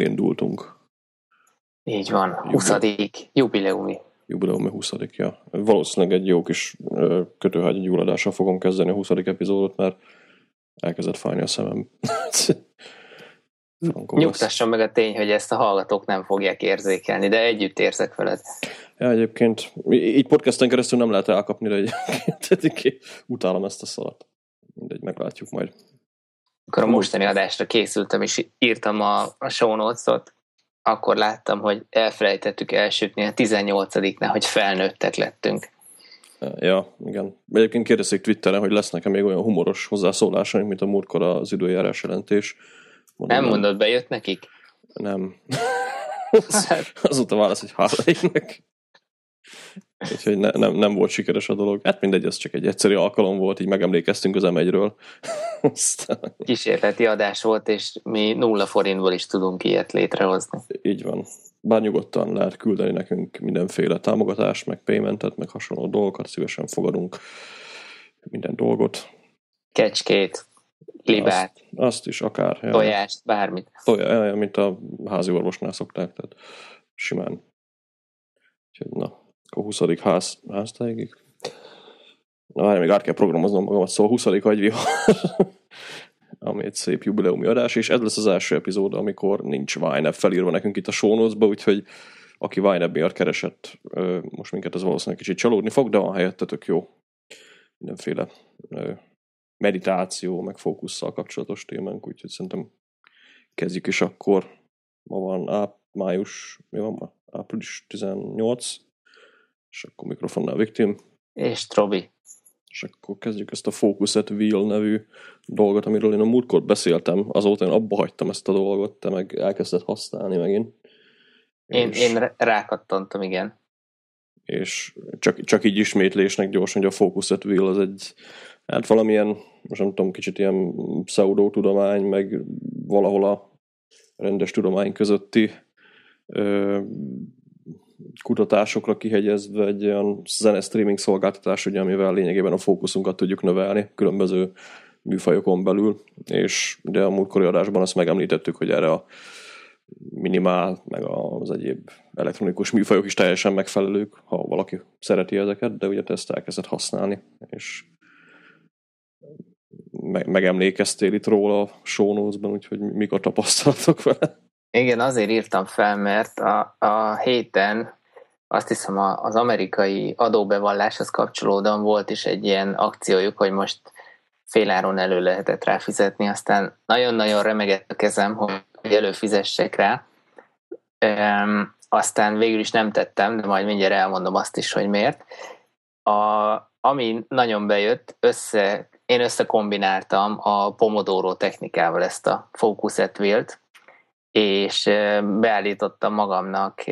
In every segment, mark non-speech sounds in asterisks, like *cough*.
elindultunk. Így van, 20. jubileumi. Jubileumi 20 ja. Valószínűleg egy jó kis kötőhágyi gyulladással fogom kezdeni a 20. epizódot, mert elkezdett fájni a szemem. *laughs* Nyugtasson meg a tény, hogy ezt a hallgatók nem fogják érzékelni, de együtt érzek veled. Ja, egyébként így podcasten keresztül nem lehet elkapni, de egyébként *laughs* utálom ezt a szalat. Mindegy, meglátjuk majd. Akkor a mostani adásra készültem, és írtam a, a show notes-ot, akkor láttam, hogy elfelejtettük elsütni a 18-nál, hogy felnőttek lettünk. Ja, igen. Egyébként kérdezték Twitteren, hogy lesz nekem még olyan humoros hozzászólásaink, mint a múltkor az időjárás jelentés. Mondom, nem mondod, bejött nekik? Nem. *laughs* Azóta válasz, hogy hála Úgyhogy ne, nem, nem volt sikeres a dolog. Hát mindegy, ez csak egy egyszerű alkalom volt, így megemlékeztünk az M1-ről. *laughs* Kísérleti adás volt, és mi nulla forintból is tudunk ilyet létrehozni. Így van. Bár nyugodtan lehet küldeni nekünk mindenféle támogatást, meg paymentet, meg hasonló dolgokat, szívesen fogadunk minden dolgot. Kecskét, libát. Azt, azt is, akár. Ja. Tojást, bármit. Tojá, mint a házi orvosnál szokták, tehát simán. Úgyhogy na, a 20. ház, háztáigig. Na várj, még át kell programoznom magamat, szóval 20. agyvihar, *laughs* ami egy szép jubileumi adás, és ez lesz az első epizód, amikor nincs Vine felírva nekünk itt a show úgyhogy aki Vine miatt keresett, most minket ez valószínűleg kicsit csalódni fog, de van helyette jó. Mindenféle meditáció, meg fókusszal kapcsolatos témánk, úgyhogy szerintem kezdjük is akkor. Ma van áp, május, mi van ma? Április 18, és akkor mikrofonnál Victim. És Trobi. És akkor kezdjük ezt a Focus at Wheel nevű dolgot, amiről én a múltkor beszéltem, azóta én abba hagytam ezt a dolgot, te meg elkezdett használni megint. Én, és, én rákattantam, igen. És csak, csak így ismétlésnek gyorsan, hogy a Focus at Wheel az egy, hát valamilyen, most nem tudom, kicsit ilyen pseudo-tudomány, meg valahol a rendes tudomány közötti ö, kutatásokra kihegyezve egy olyan zene streaming szolgáltatás, ugye, amivel lényegében a fókuszunkat tudjuk növelni különböző műfajokon belül, és ugye a múltkori adásban azt megemlítettük, hogy erre a minimál, meg az egyéb elektronikus műfajok is teljesen megfelelők, ha valaki szereti ezeket, de ugye te ezt elkezdett használni, és me- megemlékeztél itt róla a show úgyhogy mik a tapasztalatok vele? Igen, azért írtam fel, mert a, a héten azt hiszem az amerikai adóbevalláshoz kapcsolódóan volt is egy ilyen akciójuk, hogy most féláron elő lehetett rá fizetni, aztán nagyon-nagyon remegett a kezem, hogy előfizessek rá. Um, aztán végül is nem tettem, de majd mindjárt elmondom azt is, hogy miért. A, ami nagyon bejött, össze, én összekombináltam a Pomodoro technikával ezt a Focus at Will-t, és beállítottam magamnak,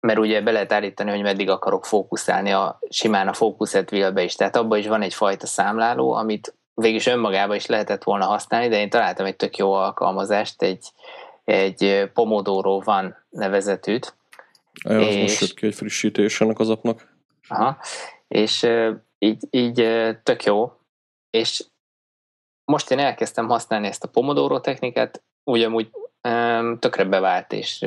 mert ugye be lehet állítani, hogy meddig akarok fókuszálni a, simán a at Will-be is. Tehát abban is van egyfajta számláló, amit végülis önmagában is lehetett volna használni, de én találtam egy tök jó alkalmazást, egy, egy Pomodoro van nevezetűt. Ja, és, most jött ki egy frissítés ennek az apnak. Aha, és így, így tök jó, és most én elkezdtem használni ezt a Pomodoro technikát, ugyanúgy tökre bevált, és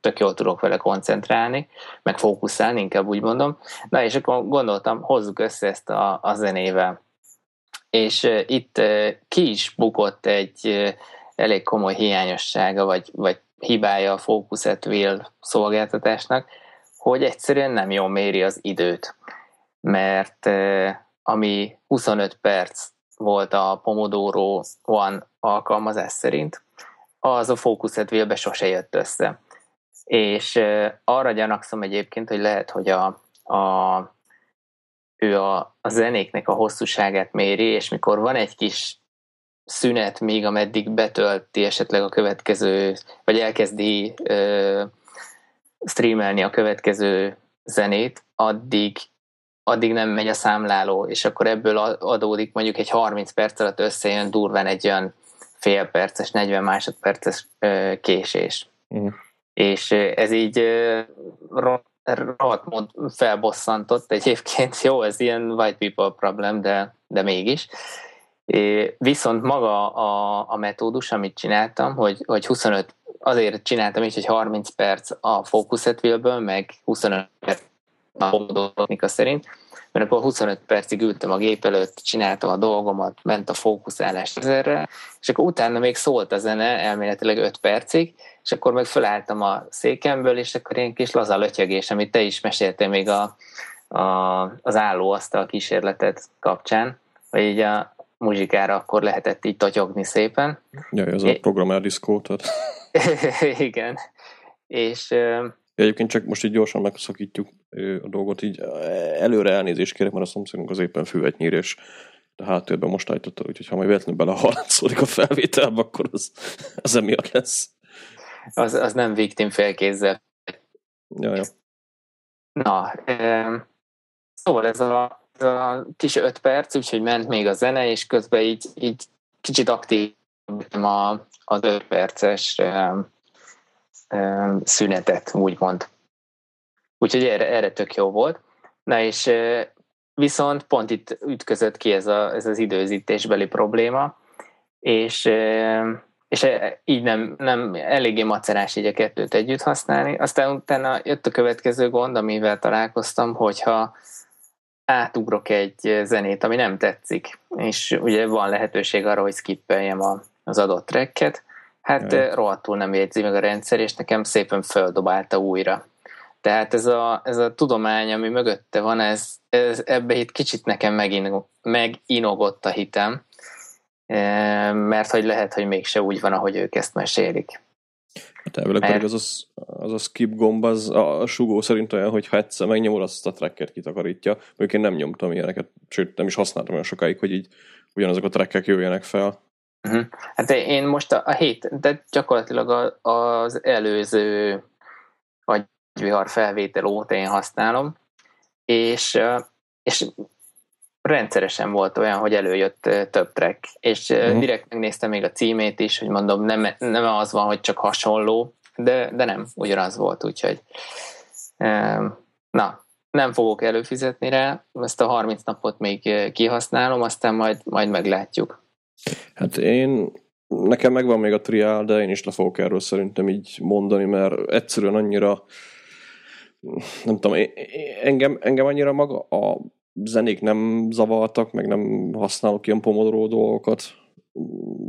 tök jól tudok vele koncentrálni, meg fókuszálni, inkább úgy mondom. Na és akkor gondoltam, hozzuk össze ezt a, a zenével. És itt ki is bukott egy elég komoly hiányossága, vagy, vagy hibája a Focus at Will szolgáltatásnak, hogy egyszerűen nem jól méri az időt. Mert ami 25 perc volt a Pomodoro One alkalmazás szerint, az a Focus be sose jött össze. És arra gyanakszom egyébként, hogy lehet, hogy a, a, ő a, a zenéknek a hosszúságát méri, és mikor van egy kis szünet még, ameddig betölti esetleg a következő, vagy elkezdi ö, streamelni a következő zenét, addig, addig nem megy a számláló, és akkor ebből adódik mondjuk egy 30 perc alatt összejön durván egy olyan fél perces, 40 másodperces késés. Mm. És ez így rohadt mód felbosszantott egyébként. *laughs* Jó, ez ilyen white people problem, de, de mégis. É, viszont maga a, a metódus, amit csináltam, hogy, hogy 25 azért csináltam így, hogy 30 perc a Focus Wheel-ből, meg 25 perc a Pomodoro szerint, mert akkor 25 percig ültem a gép előtt, csináltam a dolgomat, ment a fókuszálás ezerre, és akkor utána még szólt a zene elméletileg 5 percig, és akkor meg felálltam a székemből, és akkor ilyen kis laza lötyögés, amit te is meséltél még a, a, az állóasztal kísérletet kapcsán, vagy így a muzsikára akkor lehetett így totyogni szépen. Ja, ez a programmer diszkó, tehát... *laughs* Igen. És... Egyébként csak most így gyorsan megszakítjuk a dolgot, így előre elnézést kérek, mert a szomszédunk az éppen füvet nyír, és a háttérben most állította, úgyhogy ha majd véletlenül bele haladszódik a felvételbe, akkor az, az emiatt lesz. Az, az nem victim félkézzel. Ja, ja. Na, e, szóval ez a, ez a kis öt perc, úgyhogy ment még a zene, és közben így, így kicsit aktív a, az öt perces e, e, szünetet, úgymond. Úgyhogy erre, erre tök jó volt. Na és viszont pont itt ütközött ki ez, a, ez az időzítésbeli probléma, és és e, így nem, nem eléggé macerás így a kettőt együtt használni. Aztán utána jött a következő gond, amivel találkoztam, hogyha átugrok egy zenét, ami nem tetszik, és ugye van lehetőség arra, hogy skippeljem a, az adott tracket, hát Jaj. rohadtul nem jegyzi meg a rendszer, és nekem szépen földobálta újra. Tehát ez a, ez a tudomány, ami mögötte van, ez, ez ebbe itt kicsit nekem meginogott a hitem, mert hogy lehet, hogy mégse úgy van, ahogy ők ezt mesélik. Hát elvileg mert... pedig az a, az a skip gomb, az a, a sugó szerint olyan, hogy ha egyszer megnyomod, azt a tracket kitakarítja. Mondjuk én nem nyomtam ilyeneket, sőt nem is használtam olyan sokáig, hogy így ugyanazok a trackek jöjjenek fel. Uh-huh. Hát én most a, a hét, de gyakorlatilag a, az előző agyvihar felvétel óta én használom, és, és rendszeresen volt olyan, hogy előjött több track, és uh-huh. direkt megnéztem még a címét is, hogy mondom, nem, nem az van, hogy csak hasonló, de, de nem, ugyanaz volt, úgyhogy na, nem fogok előfizetni rá, ezt a 30 napot még kihasználom, aztán majd, majd meglátjuk. Hát én, nekem megvan még a triál, de én is le fogok erről szerintem így mondani, mert egyszerűen annyira nem tudom, engem, engem annyira maga a zenék nem zavartak, meg nem használok ilyen pomodoro dolgokat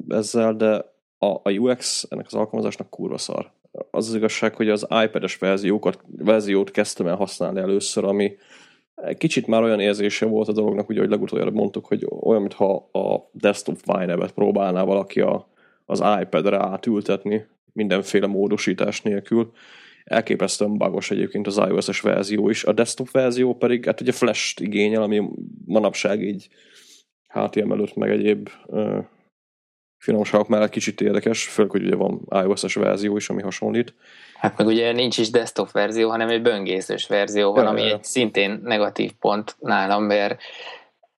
ezzel, de a, a UX ennek az alkalmazásnak kurva szar. Az az igazság, hogy az iPad-es verziókat, verziót kezdtem el használni először, ami kicsit már olyan érzése volt a dolognak, ugye, hogy legutoljára mondtuk, hogy olyan, mintha a desktop Vine-et próbálná valaki a, az iPad-re átültetni mindenféle módosítás nélkül elképesztően bagos egyébként az iOS-es verzió is. A desktop verzió pedig hát ugye Flash-t igényel, ami manapság így HTML előtt meg egyéb uh, finomságok mellett kicsit érdekes, főleg, hogy ugye van iOS-es verzió is, ami hasonlít. Hát meg ugye nincs is desktop verzió, hanem egy böngészős verzió van, ja, ami ja. egy szintén negatív pont nálam, mert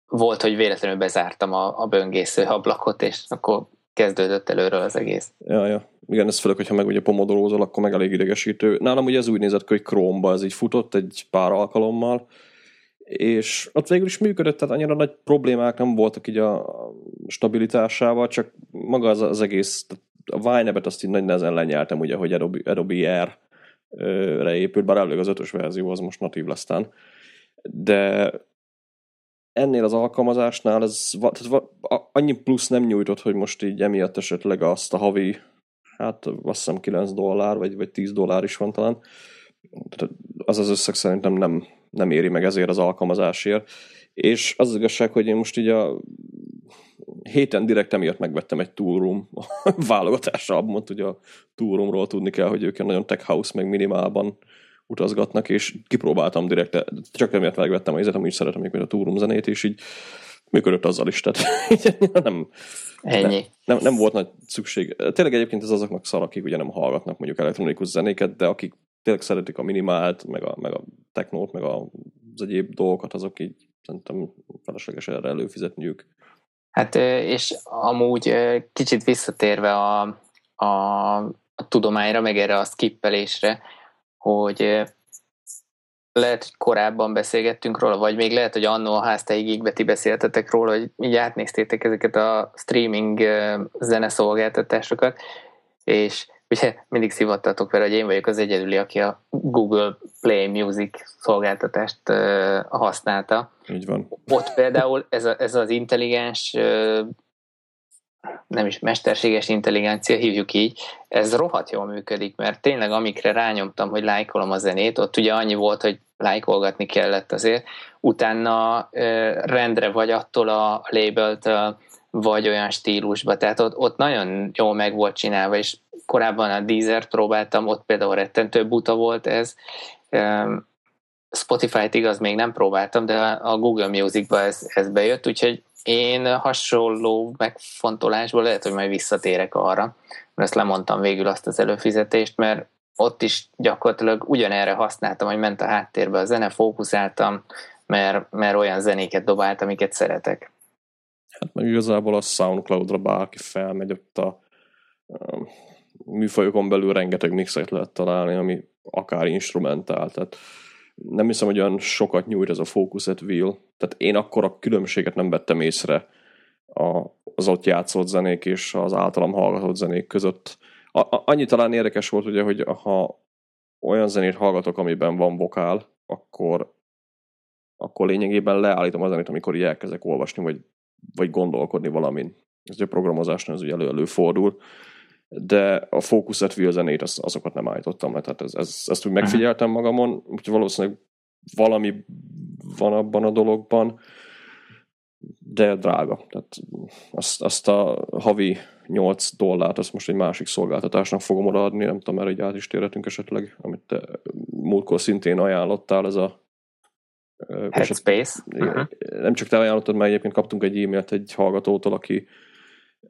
volt, hogy véletlenül bezártam a, a böngésző ablakot, és akkor kezdődött előről az egész. Ja, ja. Igen, ez főleg, hogyha meg ugye pomodorózol, akkor meg elég idegesítő. Nálam ugye ez úgy nézett ki, hogy Chrome-ba ez így futott egy pár alkalommal, és ott végül is működött, tehát annyira nagy problémák nem voltak így a stabilitásával, csak maga az, az egész, a Vine-et azt így nagy nehezen lenyeltem, ugye, hogy Adobe, Adobe Air-re épült, bár előleg az ötös verzió az most natív lesztán. De ennél az alkalmazásnál ez tehát annyi plusz nem nyújtott, hogy most így emiatt esetleg azt a havi, hát azt hiszem 9 dollár, vagy, vagy 10 dollár is van talán, az az összeg szerintem nem, nem éri meg ezért az alkalmazásért. És az, az igazság, hogy én most így a héten direkt emiatt megvettem egy Toolroom *laughs* válogatásra, mondta, hogy a Toolroomról tudni kell, hogy ők nagyon tech house, meg minimálban utazgatnak, és kipróbáltam direkt, csak emiatt megvettem a izet, is szeretem még a túrum zenét, és így működött azzal is, tehát *laughs* nem, Ennyi. Nem, nem, volt nagy szükség. Tényleg egyébként ez azoknak szar, akik ugye nem hallgatnak mondjuk elektronikus zenéket, de akik tényleg szeretik a minimált, meg a, meg a technót, meg a, az egyéb dolgokat, azok így szerintem felesleges erre előfizetniük. Hát és amúgy kicsit visszatérve a, a, a tudományra, meg erre a skippelésre, hogy lehet, hogy korábban beszélgettünk róla, vagy még lehet, hogy annó a háztáigig ti beszéltetek róla, hogy így átnéztétek ezeket a streaming zeneszolgáltatásokat, és ugye mindig szivattatok vele, hogy én vagyok az egyedüli, aki a Google Play Music szolgáltatást használta. Így van. Ott például ez, a, ez az intelligens nem is mesterséges intelligencia, hívjuk így, ez rohadt jól működik, mert tényleg amikre rányomtam, hogy lájkolom a zenét, ott ugye annyi volt, hogy lájkolgatni kellett azért, utána rendre vagy attól a labeltől, vagy olyan stílusba, tehát ott, ott nagyon jól meg volt csinálva, és korábban a Deezer próbáltam, ott például rettentő buta volt ez, Spotify-t igaz még nem próbáltam, de a Google Music-ba ez, ez bejött, úgyhogy én hasonló megfontolásból lehet, hogy majd visszatérek arra, mert ezt lemondtam végül azt az előfizetést, mert ott is gyakorlatilag ugyanerre használtam, hogy ment a háttérbe a zene, fókuszáltam, mert, mert olyan zenéket dobáltam, amiket szeretek. Hát meg igazából a Soundcloud-ra bárki felmegy, ott a um, műfajokon belül rengeteg mixet lehet találni, ami akár instrumentál, tehát nem hiszem, hogy olyan sokat nyújt ez a Focus at Wheel. Tehát én akkor a különbséget nem vettem észre a, az ott játszott zenék és az általam hallgatott zenék között. A, a, annyi talán érdekes volt ugye, hogy ha olyan zenét hallgatok, amiben van vokál, akkor, akkor lényegében leállítom a zenét, amikor így elkezdek olvasni, vagy, vagy gondolkodni valamin. Ez ugye a programozásnál ez ugye elő-előfordul de a Focus at Wheel zenét az, azokat nem állítottam le, tehát ez, ez, ezt úgy megfigyeltem magamon, úgyhogy valószínűleg valami van abban a dologban, de drága. Tehát azt, azt a havi 8 dollárt, azt most egy másik szolgáltatásnak fogom odaadni, nem tudom, erre így át is térhetünk esetleg, amit te múltkor szintén ajánlottál, ez a Headspace. Eset, uh-huh. Nem csak te ajánlottad, mert egyébként kaptunk egy e-mailt egy hallgatótól, aki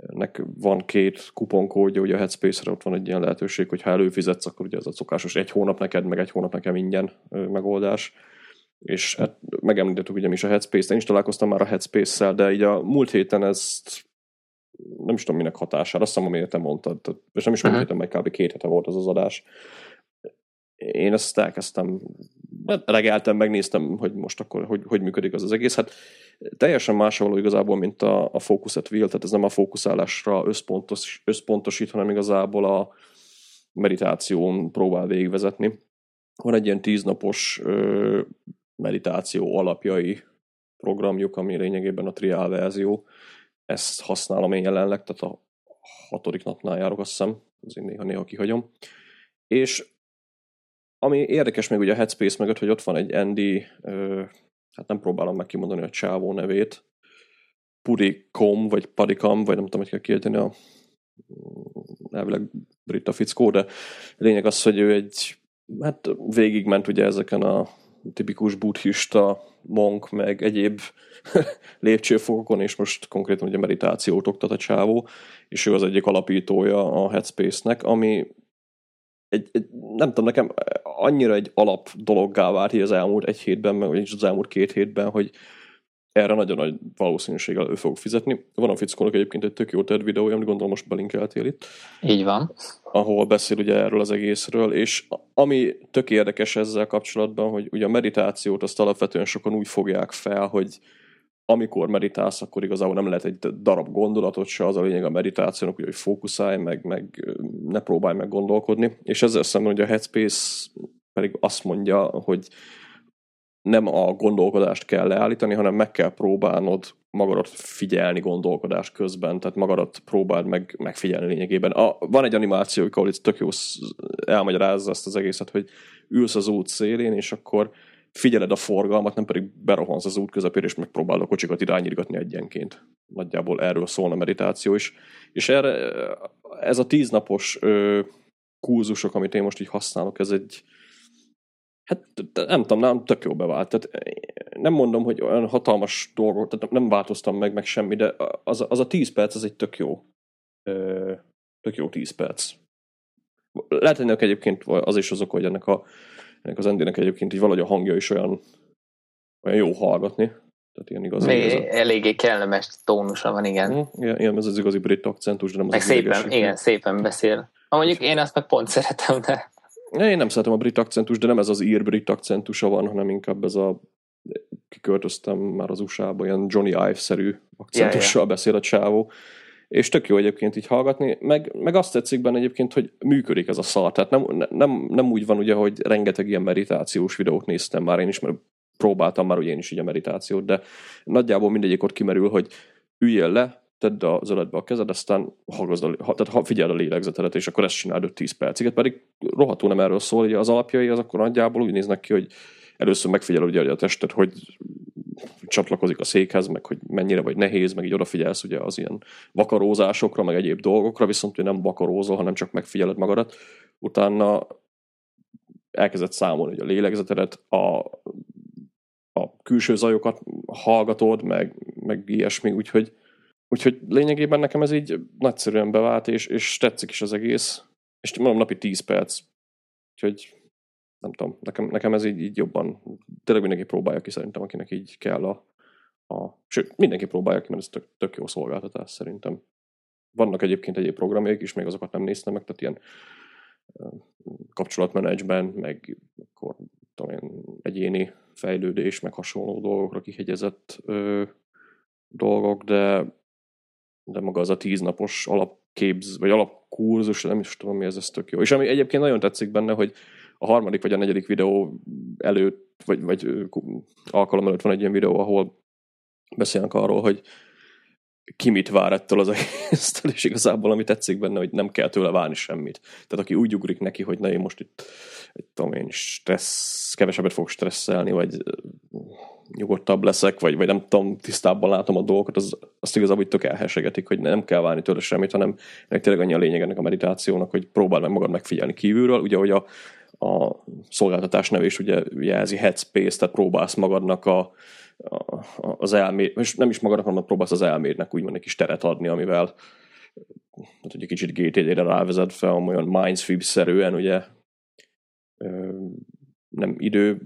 nek van két kuponkódja, ugye a Headspace-re ott van egy ilyen lehetőség, hogy ha előfizetsz, akkor ugye ez a szokásos egy hónap neked, meg egy hónap nekem ingyen megoldás. És hát megemlítettük ugye mi is a Headspace-t, én is találkoztam már a Headspace-szel, de így a múlt héten ezt nem is tudom minek hatására, azt hiszem, amit te mondtad, és nem is múlt uh-huh. héten, meg kb. két hete volt az az adás. Én ezt elkezdtem, hát regeltem, megnéztem, hogy most akkor hogy, hogy működik az az egész. Hát teljesen más való igazából, mint a, a Focus at Wheel, tehát ez nem a fókuszálásra összpontos, összpontosít, hanem igazából a meditáción próbál végigvezetni. Van egy ilyen tíznapos ö, meditáció alapjai programjuk, ami lényegében a triál verzió. Ezt használom én jelenleg, tehát a hatodik napnál járok, azt hiszem, azért néha-néha kihagyom. És ami érdekes még ugye a Headspace mögött, hogy ott van egy Andy ö, hát nem próbálom meg kimondani a csávó nevét, Purikom, vagy Padikam, vagy nem tudom, hogy kell kiejteni a elvileg brit a fickó, de lényeg az, hogy ő egy, hát végigment ugye ezeken a tipikus buddhista, monk, meg egyéb *laughs* lépcsőfokokon, és most konkrétan ugye meditációt oktat a csávó, és ő az egyik alapítója a Headspace-nek, ami egy, egy, nem tudom, nekem annyira egy alap dologgá vált így az elmúlt egy hétben, meg vagy az elmúlt két hétben, hogy erre nagyon nagy valószínűséggel ő fog fizetni. Van a fickónak egyébként egy tök jó TED videója, amit gondolom most belinkeltél itt. Így van. Ahol beszél ugye erről az egészről, és ami tök érdekes ezzel kapcsolatban, hogy ugye a meditációt azt alapvetően sokan úgy fogják fel, hogy amikor meditálsz, akkor igazából nem lehet egy darab gondolatot se, az a lényeg a meditációnak, hogy fókuszálj, meg, meg ne próbálj meg gondolkodni. És ezzel szemben hogy a Headspace pedig azt mondja, hogy nem a gondolkodást kell leállítani, hanem meg kell próbálnod magadat figyelni gondolkodás közben, tehát magadat próbáld meg megfigyelni lényegében. A, van egy animáció, ahol itt tök jó elmagyarázza ezt az egészet, hogy ülsz az út szélén, és akkor figyeled a forgalmat, nem pedig berohansz az út közepére, és megpróbálod a kocsikat irányítgatni egyenként. Nagyjából erről szól a meditáció is. És erre, ez a tíznapos ö, kurzusok, amit én most így használok, ez egy, hát nem tudom, nem tök jó bevált. Tehát nem mondom, hogy olyan hatalmas dolgok, tehát nem változtam meg, meg semmi, de az, az a tíz perc, az egy tök jó, tök jó tíz perc. Lehet ennek egyébként az is az oka, hogy ennek a ennek az Endinek egyébként így valahogy a hangja is olyan, olyan jó hallgatni. Tehát ilyen igaz. Még a... eléggé kellemes tónusa van, igen. Mm, igen, igen, ez az igazi brit akcentus, de nem az Meg az szépen, igen, szépen beszél. Ha mondjuk én azt meg pont szeretem, de... Én nem szeretem a brit akcentus, de nem ez az ír brit akcentusa van, hanem inkább ez a kiköltöztem már az USA-ba, ilyen Johnny Ive-szerű akcentussal ja, ja. beszél a csávó. És tök jó egyébként így hallgatni, meg, meg azt tetszik benne egyébként, hogy működik ez a szar, tehát nem, nem, nem úgy van ugye, hogy rengeteg ilyen meditációs videót néztem már én is, mert próbáltam már ugye én is így a meditációt, de nagyjából mindegyik ott kimerül, hogy üljél le, tedd a zöldbe a kezed, aztán hallgazd a, tehát ha figyeld a lélegzetedet, és akkor ezt csináld 5-10 percig, pedig rohadtul nem erről szól, hogy az alapjai az akkor nagyjából úgy néznek ki, hogy először megfigyeled ugye a testet, hogy csatlakozik a székhez, meg hogy mennyire vagy nehéz, meg így odafigyelsz ugye az ilyen vakarózásokra, meg egyéb dolgokra, viszont hogy nem vakarózol, hanem csak megfigyeled magadat. Utána elkezdett számolni hogy a lélegzetedet, a, a külső zajokat hallgatod, meg, meg ilyesmi, úgyhogy, úgyhogy lényegében nekem ez így nagyszerűen bevált, és, és tetszik is az egész. És mondom, napi 10 perc. Úgyhogy nem tudom, nekem, nekem ez így, így jobban, tényleg mindenki próbálja ki szerintem, akinek így kell a, a sőt, mindenki próbálja ki, mert ez tök, tök jó szolgáltatás szerintem. Vannak egyébként egyéb programjaik is, még azokat nem néztem meg, tehát ilyen kapcsolatmenedzsment, meg akkor, tudom én, egyéni fejlődés, meg hasonló dolgokra kihegyezett ö, dolgok, de, de maga az a tíznapos alapképz, vagy alapkurzus, nem is tudom mi ez, ez tök jó. És ami egyébként nagyon tetszik benne, hogy a harmadik vagy a negyedik videó előtt, vagy, vagy alkalom előtt van egy ilyen videó, ahol beszélnek arról, hogy ki mit vár ettől az *laughs* egésztől, és igazából ami tetszik benne, hogy nem kell tőle várni semmit. Tehát aki úgy ugrik neki, hogy na én most itt, egy, tudom én, stressz, kevesebbet fog stresszelni, vagy nyugodtabb leszek, vagy, vagy nem tudom, tisztábban látom a dolgokat, az, azt igazából hogy tök elhesegetik, hogy nem kell várni tőle semmit, hanem tényleg annyi a lényeg ennek a meditációnak, hogy próbál meg magad megfigyelni kívülről. Ugye, hogy a, a szolgáltatás neve is ugye jelzi headspace, tehát próbálsz magadnak a, a, az elméd, és nem is magadnak, hanem próbálsz az elmédnek úgymond egy kis teret adni, amivel hát, hogy egy kicsit GTD-re rávezet fel, olyan Mindsweep-szerűen, ugye nem idő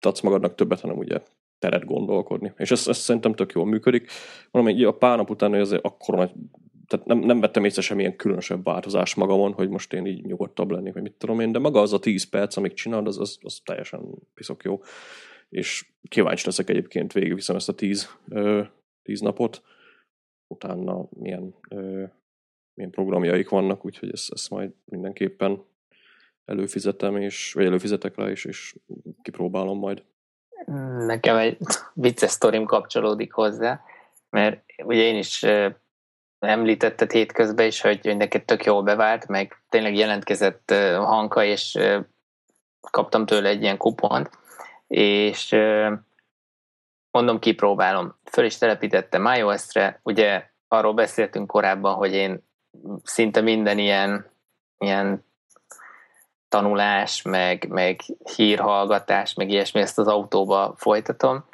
adsz magadnak többet, hanem ugye teret gondolkodni. És ez, ez szerintem tök jól működik. Mondom, hogy a pár nap után hogy azért akkor nagy tehát nem, nem vettem észre semmilyen különösebb változás magamon, hogy most én így nyugodtabb lennék, vagy mit tudom én, de maga az a 10 perc, amíg csinálod, az, az, az teljesen piszok jó. És kíváncsi leszek egyébként végigviszem ezt a 10, 10 napot, utána milyen, milyen programjaik vannak, úgyhogy ezt, ezt majd mindenképpen előfizetem, és, vagy előfizetek rá, és, és kipróbálom majd. Nekem egy vicces sztorim kapcsolódik hozzá, mert ugye én is említetted hétközben is, hogy, hogy neked tök jól bevált, meg tényleg jelentkezett Hanka, és kaptam tőle egy ilyen kupont, és mondom, kipróbálom. Föl is telepítettem iOS-re, ugye arról beszéltünk korábban, hogy én szinte minden ilyen, ilyen tanulás, meg, meg hírhallgatás, meg ilyesmi, ezt az autóba folytatom,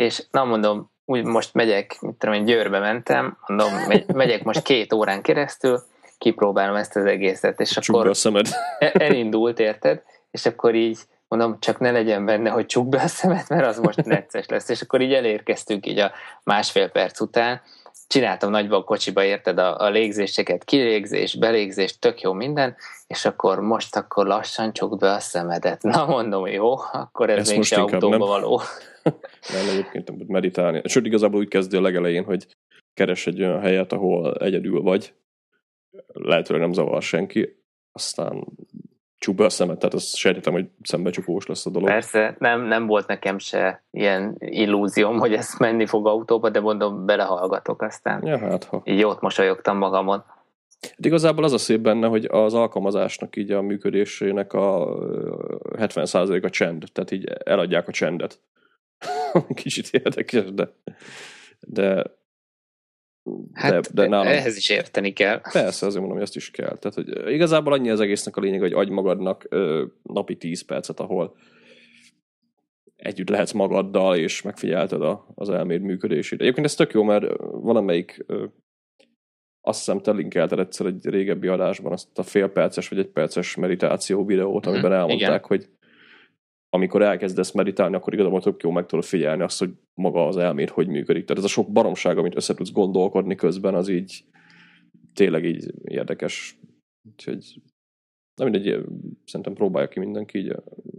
és nem mondom, úgy most megyek, mit tudom én, Győrbe mentem, mondom, megyek most két órán keresztül, kipróbálom ezt az egészet, és Csuk akkor a szemed. E- elindult, érted? És akkor így mondom, csak ne legyen benne, hogy csuk be a szemet, mert az most necces lesz. És akkor így elérkeztünk így a másfél perc után, csináltam nagyba a kocsiba, érted, a, a légzéseket, kilégzés, belégzés, tök jó minden, és akkor most akkor lassan csuk be a szemedet. Na mondom, jó, akkor ez Ezt még se autóba nem. való. *laughs* nem, egyébként nem tud meditálni. Sőt, igazából úgy kezdő a legelején, hogy keres egy olyan helyet, ahol egyedül vagy, lehetőleg nem zavar senki, aztán csuk be a szemet, tehát azt sejtettem, hogy szembecsukós lesz a dolog. Persze, nem, nem volt nekem se ilyen illúzióm, hogy ez menni fog autóba, de mondom, belehallgatok aztán. Ja, hát ha. Így jót mosolyogtam magamon. De igazából az a szép benne, hogy az alkalmazásnak így a működésének a 70% a csend, tehát így eladják a csendet. *laughs* Kicsit érdekes, de, de Hát de, de nálam... ehhez is érteni kell. Persze, azért mondom, hogy ezt is kell. Tehát, hogy igazából annyi az egésznek a lényeg, hogy adj magadnak ö, napi 10 percet, ahol együtt lehetsz magaddal, és megfigyelted a, az elméd működését. Egyébként ez tök jó, mert valamelyik ö, azt hiszem te linkelted egyszer egy régebbi adásban azt a fél perces vagy egy perces meditáció videót, amiben mhm, elmondták, Igen. hogy amikor elkezdesz meditálni, akkor igazából tök jó meg tudod figyelni azt, hogy maga az elméd hogy működik. Tehát ez a sok baromság, amit össze tudsz gondolkodni közben, az így tényleg így érdekes. Úgyhogy na mindegy, szerintem próbálja ki mindenki így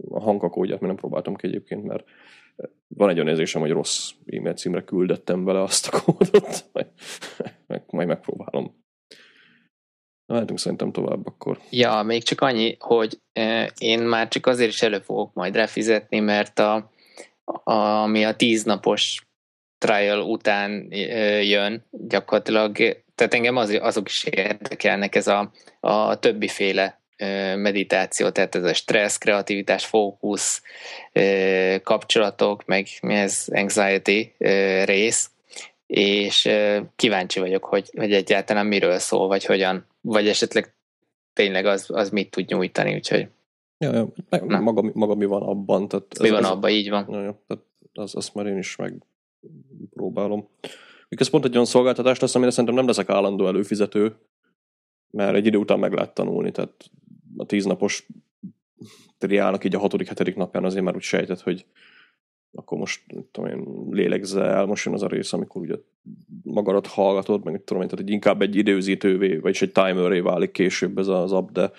a hangakódját, mert nem próbáltam ki egyébként, mert van egy olyan érzésem, hogy rossz e-mail címre küldettem bele azt a kódot, *laughs* majd, meg, majd megpróbálom. Mehetünk szerintem tovább akkor. Ja, még csak annyi, hogy én már csak azért is elő fogok majd refizetni, mert a, a, ami a tíznapos trial után jön, gyakorlatilag, tehát engem az, azok is érdekelnek, ez a, a többiféle meditáció, tehát ez a stressz, kreativitás, fókusz, kapcsolatok, meg mi ez anxiety rész, és kíváncsi vagyok, hogy, hogy egyáltalán miről szól, vagy hogyan, vagy esetleg tényleg az, az mit tud nyújtani, úgyhogy Ja, ja. Maga, maga mi van abban. Tehát mi ez, van ez, abban, így van. Ja, ja. Tehát az, azt már én is megpróbálom. Mikor pont egy olyan szolgáltatás lesz, amire szerintem nem leszek állandó előfizető, mert egy idő után meg lehet tanulni, tehát a tíznapos triának így a hatodik, hetedik napján azért már úgy sejtett, hogy akkor most tudom én, lélegzel, most jön az a rész, amikor ugye magadat hallgatod, meg tudom én, tehát hogy inkább egy időzítővé, vagyis egy timeré válik később ez az app, de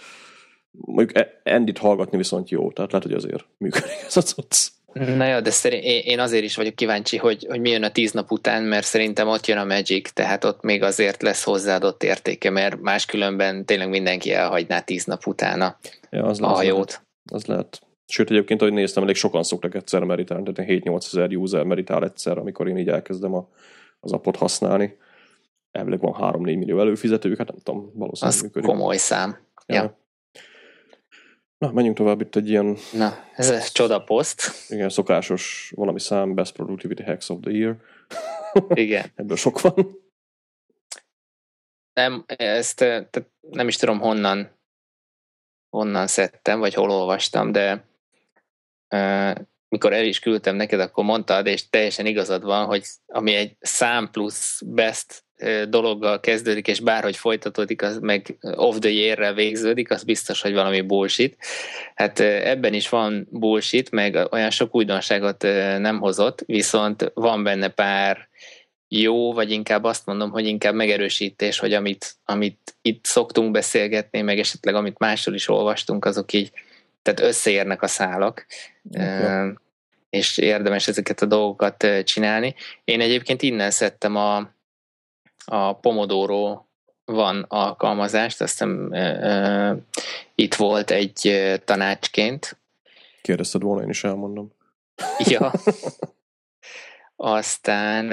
mondjuk Endit hallgatni viszont jó, tehát lehet, hogy azért működik ez a cucc. Na jó, de szerint én azért is vagyok kíváncsi, hogy, hogy mi jön a tíz nap után, mert szerintem ott jön a Magic, tehát ott még azért lesz hozzáadott értéke, mert máskülönben tényleg mindenki elhagyná tíz nap utána ja, az a hajót. Lehet, az lehet. Sőt, egyébként, ahogy néztem, elég sokan szoktak egyszer meritálni, tehát 7-8 ezer user meritál egyszer, amikor én így elkezdem a, az appot használni. Elvileg van 3-4 millió előfizetők, hát nem tudom, valószínűleg az működik. komoly szám. Ja. ja. Na, menjünk tovább itt egy ilyen... Na, ez egy csoda poszt. Igen, szokásos valami szám, Best Productivity Hacks of the Year. Igen. *laughs* Ebből sok van. Nem, ezt tehát nem is tudom honnan honnan szedtem, vagy hol olvastam, de mikor el is küldtem neked, akkor mondtad, és teljesen igazad van, hogy ami egy szám plusz best dologgal kezdődik, és bárhogy folytatódik, az meg off the year végződik, az biztos, hogy valami bullshit. Hát ebben is van bullshit, meg olyan sok újdonságot nem hozott, viszont van benne pár jó, vagy inkább azt mondom, hogy inkább megerősítés, hogy amit, amit itt szoktunk beszélgetni, meg esetleg amit máshol is olvastunk, azok így, tehát összeérnek a szálak. Okay és érdemes ezeket a dolgokat csinálni. Én egyébként innen szedtem a, a Pomodoro van alkalmazást, azt hiszem uh, itt volt egy tanácsként. Kérdezted volna, én is elmondom. Ja. *laughs* Aztán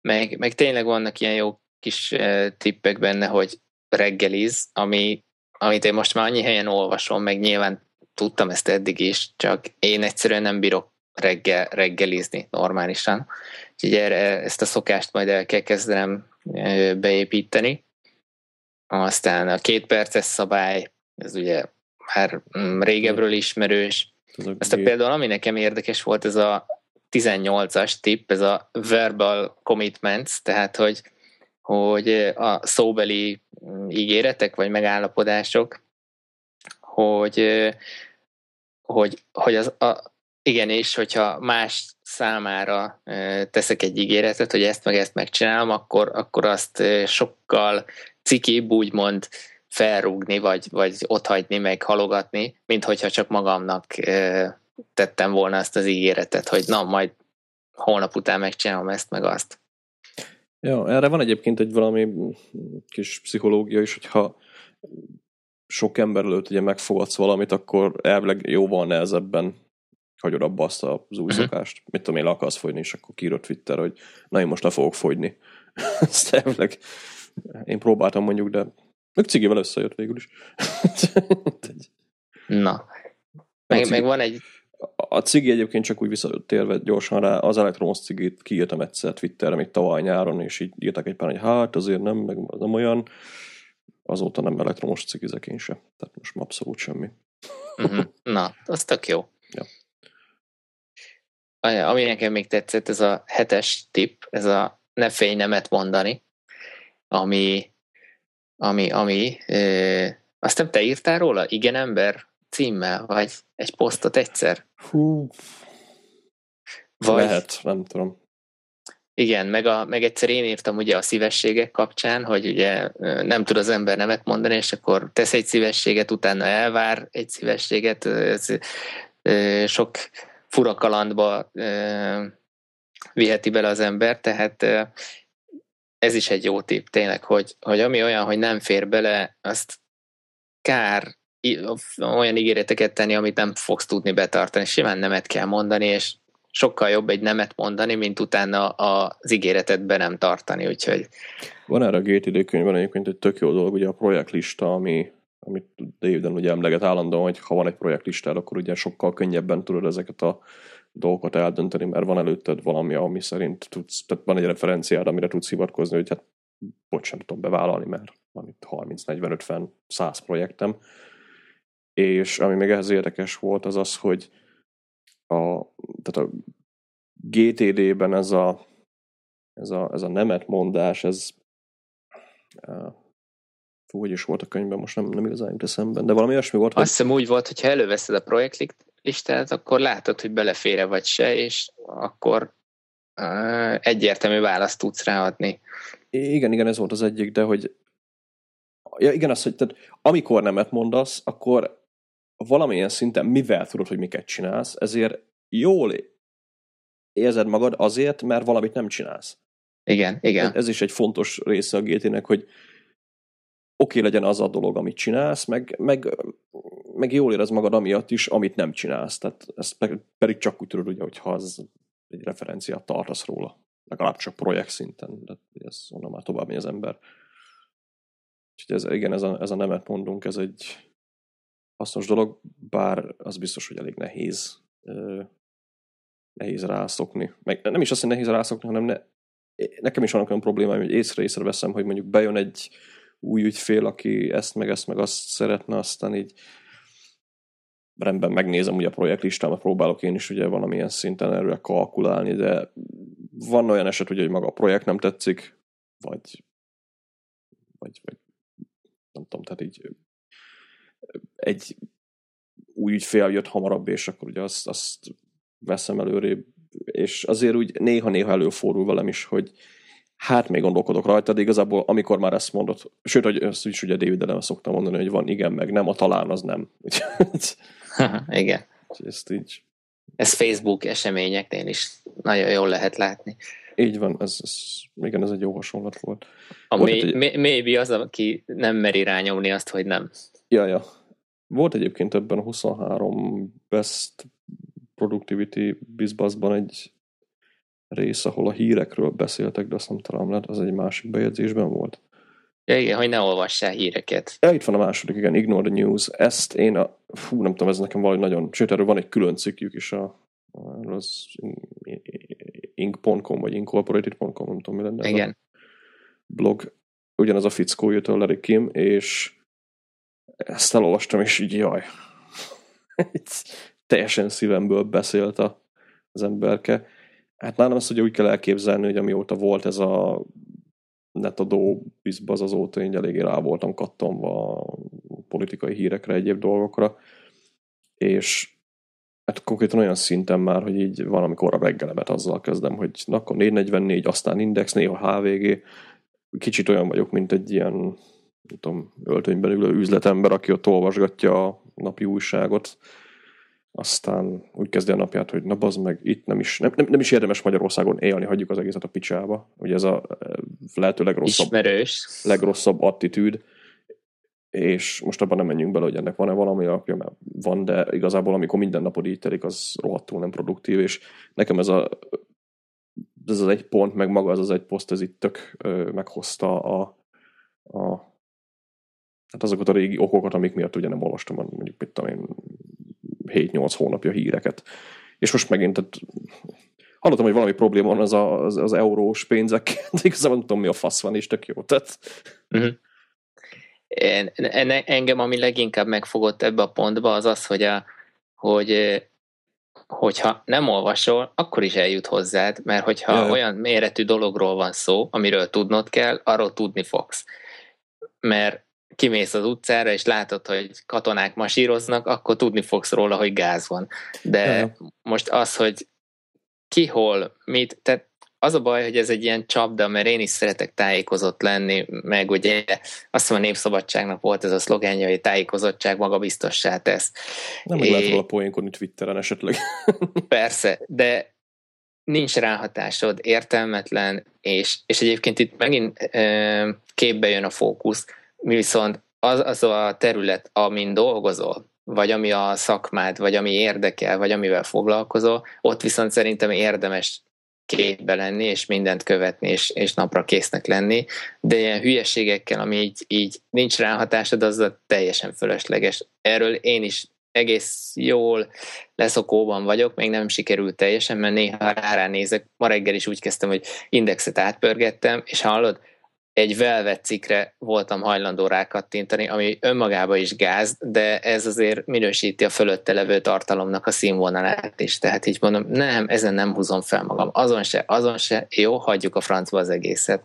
meg, meg tényleg vannak ilyen jó kis tippek benne, hogy reggeliz, ami, amit én most már annyi helyen olvasom, meg nyilván tudtam ezt eddig is, csak én egyszerűen nem bírok reggel, reggelizni normálisan. Úgyhogy erre, ezt a szokást majd el kell kezdenem beépíteni. Aztán a két perces szabály, ez ugye már mm, régebről ismerős. Aztán például ami nekem érdekes volt, ez a 18-as tipp, ez a verbal commitments, tehát hogy, hogy a szóbeli mm, ígéretek vagy megállapodások, hogy, hogy, hogy az, a, igen, és hogyha más számára teszek egy ígéretet, hogy ezt meg ezt megcsinálom, akkor, akkor azt sokkal cikibb úgymond felrúgni, vagy, vagy otthagyni, meg halogatni, mint hogyha csak magamnak tettem volna azt az ígéretet, hogy na, majd holnap után megcsinálom ezt, meg azt. Ja, erre van egyébként egy valami kis pszichológia is, hogyha sok ember előtt ugye megfogadsz valamit, akkor elvileg jóval nehezebben hagyod abba azt az új uh-huh. szokást. Mit tudom én, le akarsz fogyni, és akkor kiírod Twitter, hogy na én most le fogok fogyni. *laughs* Ezt elvileg én próbáltam mondjuk, de meg cigivel összejött végül is. *laughs* na. Meg, meg van egy... A cigi egyébként csak úgy visszatérve gyorsan rá, az elektromos cigit kiírtam egyszer Twitterre még tavaly nyáron, és így írtak egy pár, hogy hát azért nem, meg az nem olyan. Azóta nem elektromos cigizek én sem. Tehát most már abszolút semmi. Uh-huh. Na, az tök jó. Ja ami nekem még tetszett, ez a hetes tipp, ez a ne félj nemet mondani, ami, ami, ami ö, azt nem te írtál róla? Igen ember címmel, vagy egy posztot egyszer? Hú, vagy, lehet, nem tudom. Igen, meg, a, meg egyszer én írtam ugye a szívességek kapcsán, hogy ugye nem tud az ember nemet mondani, és akkor tesz egy szívességet, utána elvár egy szívességet, ez, sok fura kalandba ö, viheti bele az ember, tehát ez is egy jó tipp tényleg, hogy, hogy ami olyan, hogy nem fér bele, azt kár olyan ígéreteket tenni, amit nem fogsz tudni betartani. Simán nemet kell mondani, és sokkal jobb egy nemet mondani, mint utána az ígéretet be nem tartani, úgyhogy... Van erre a GTD könyvben egyébként egy tök jó dolog, ugye a projektlista, ami, amit David ugye emleget állandóan, hogy ha van egy projektlistád, akkor ugye sokkal könnyebben tudod ezeket a dolgokat eldönteni, mert van előtted valami, ami szerint tudsz, tehát van egy referenciád, amire tudsz hivatkozni, hogy hát bocs, sem tudom bevállalni, mert van itt 30, 40, 50, 100 projektem. És ami még ehhez érdekes volt, az az, hogy a, tehát a GTD-ben ez a, ez a, ez a nemet mondás, ez fú, hogy is volt a könyvben, most nem, nem igazán jut eszembe, de valami olyasmi volt. Azt hiszem úgy volt, hogy ha előveszed a projektlistát, akkor látod, hogy belefére vagy se, és akkor uh, egyértelmű választ tudsz ráadni. Igen, igen, ez volt az egyik, de hogy ja, igen, az, hogy tehát, amikor nemet mondasz, akkor valamilyen szinten mivel tudod, hogy miket csinálsz, ezért jól érzed magad azért, mert valamit nem csinálsz. Igen, igen. Ez, is egy fontos része a GT-nek, hogy oké legyen az a dolog, amit csinálsz, meg, meg, meg jól érez magad amiatt is, amit nem csinálsz. Tehát ezt pedig csak úgy tudod, ugye, hogyha az egy referenciát tartasz róla. Legalább csak projekt szinten, de ez onnan már tovább megy az ember. Úgyhogy ez, igen, ez a, ez a nemet mondunk, ez egy hasznos dolog, bár az biztos, hogy elég nehéz nehéz rászokni. Meg nem is azt, hogy nehéz rászokni, hanem ne, nekem is vannak olyan problémáim, hogy észre-észre veszem, hogy mondjuk bejön egy új ügyfél, aki ezt meg ezt meg azt szeretne, aztán így rendben megnézem ugye a projektlistámat, próbálok én is ugye valamilyen szinten erről kalkulálni, de van olyan eset, ugye, hogy maga a projekt nem tetszik, vagy, vagy, vagy nem tudom, tehát így egy új ügyfél jött hamarabb, és akkor ugye azt, azt veszem előrébb, és azért úgy néha-néha előfordul velem is, hogy hát még gondolkodok rajta, de igazából amikor már ezt mondod, sőt, hogy ezt is ugye David Elem szoktam mondani, hogy van igen, meg nem, a talán az nem. *laughs* *laughs* igen. Ezt így. Ez Facebook eseményeknél is nagyon jól lehet látni. Így van, ez, ez igen, ez egy jó hasonlat volt. A volt may, egy... maybe az, aki nem meri rányomni azt, hogy nem. Ja, ja. Volt egyébként ebben a 23 Best Productivity bizbaszban egy rész, ahol a hírekről beszéltek, de azt nem talán lehet, az egy másik bejegyzésben volt. Ja, igen, hogy ne olvassál híreket. Ja, itt van a második, igen, Ignore the News. Ezt én, a, fú, nem tudom, ez nekem valahogy nagyon, sőt, erről van egy külön cikkjük is a, az ink.com vagy incorporated.com, nem tudom, mi lenne. Igen. blog. Ugyanaz a fickó jött a Larry Kim, és ezt elolvastam, és így jaj. teljesen szívemből beszélt a, az emberke. Hát nálam azt ugye úgy kell elképzelni, hogy amióta volt ez a netadó bizbaz azóta én eléggé rá voltam kattomva a politikai hírekre, egyéb dolgokra, és hát konkrétan olyan szinten már, hogy így van, amikor a reggelemet azzal kezdem, hogy na akkor 444, aztán Index, néha HVG, kicsit olyan vagyok, mint egy ilyen nem tudom, öltönyben ülő üzletember, aki ott olvasgatja a napi újságot, aztán úgy kezdi a napját, hogy na bazd meg, itt nem is, nem, nem, nem is érdemes Magyarországon élni, hagyjuk az egészet a picsába. Ugye ez a eh, lehető legrosszabb, Ismerős. legrosszabb attitűd, és most abban nem menjünk bele, hogy ennek van-e valami alapja, mert van, de igazából amikor minden napod így telik, az rohadtul nem produktív, és nekem ez a ez az egy pont, meg maga az az egy poszt, ez itt tök ö, meghozta a, a hát azokat a régi okokat, amik miatt ugye nem olvastam, mondjuk mit tudom én, 7-8 hónapja híreket. És most megint, tehát hallottam, hogy valami probléma van az, a, az, az eurós pénzek, de igazából nem tudom, mi a fasz van, és tök jó. Tehát... Uh-huh. Engem, ami leginkább megfogott ebbe a pontba, az az, hogy, a, hogy hogyha nem olvasol, akkor is eljut hozzád, mert hogyha Jaj. olyan méretű dologról van szó, amiről tudnod kell, arról tudni fogsz. Mert kimész az utcára, és látod, hogy katonák masíroznak, akkor tudni fogsz róla, hogy gáz van. De ja. most az, hogy ki hol, mit, tehát az a baj, hogy ez egy ilyen csapda, mert én is szeretek tájékozott lenni, meg ugye azt hiszem a Népszabadságnak volt ez a szlogenja, hogy tájékozottság magabiztossá tesz. Nem, hogy lehet róla poénkodni Twitteren esetleg. *laughs* Persze, de nincs ráhatásod, értelmetlen, és, és egyébként itt megint e, képbe jön a fókusz, viszont az, az a terület, amin dolgozol, vagy ami a szakmád, vagy ami érdekel, vagy amivel foglalkozol, ott viszont szerintem érdemes képbe lenni, és mindent követni, és, és napra késznek lenni, de ilyen hülyeségekkel, ami így, így nincs ráhatásod, az a teljesen fölösleges. Erről én is egész jól leszokóban vagyok, még nem sikerült teljesen, mert néha rá nézek. Ma reggel is úgy kezdtem, hogy indexet átpörgettem, és hallod, egy velvet cikre voltam hajlandó rákattintani, ami önmagában is gáz, de ez azért minősíti a fölötte levő tartalomnak a színvonalát is. Tehát így mondom, nem, ezen nem húzom fel magam. Azon se, azon se, jó, hagyjuk a francba az egészet.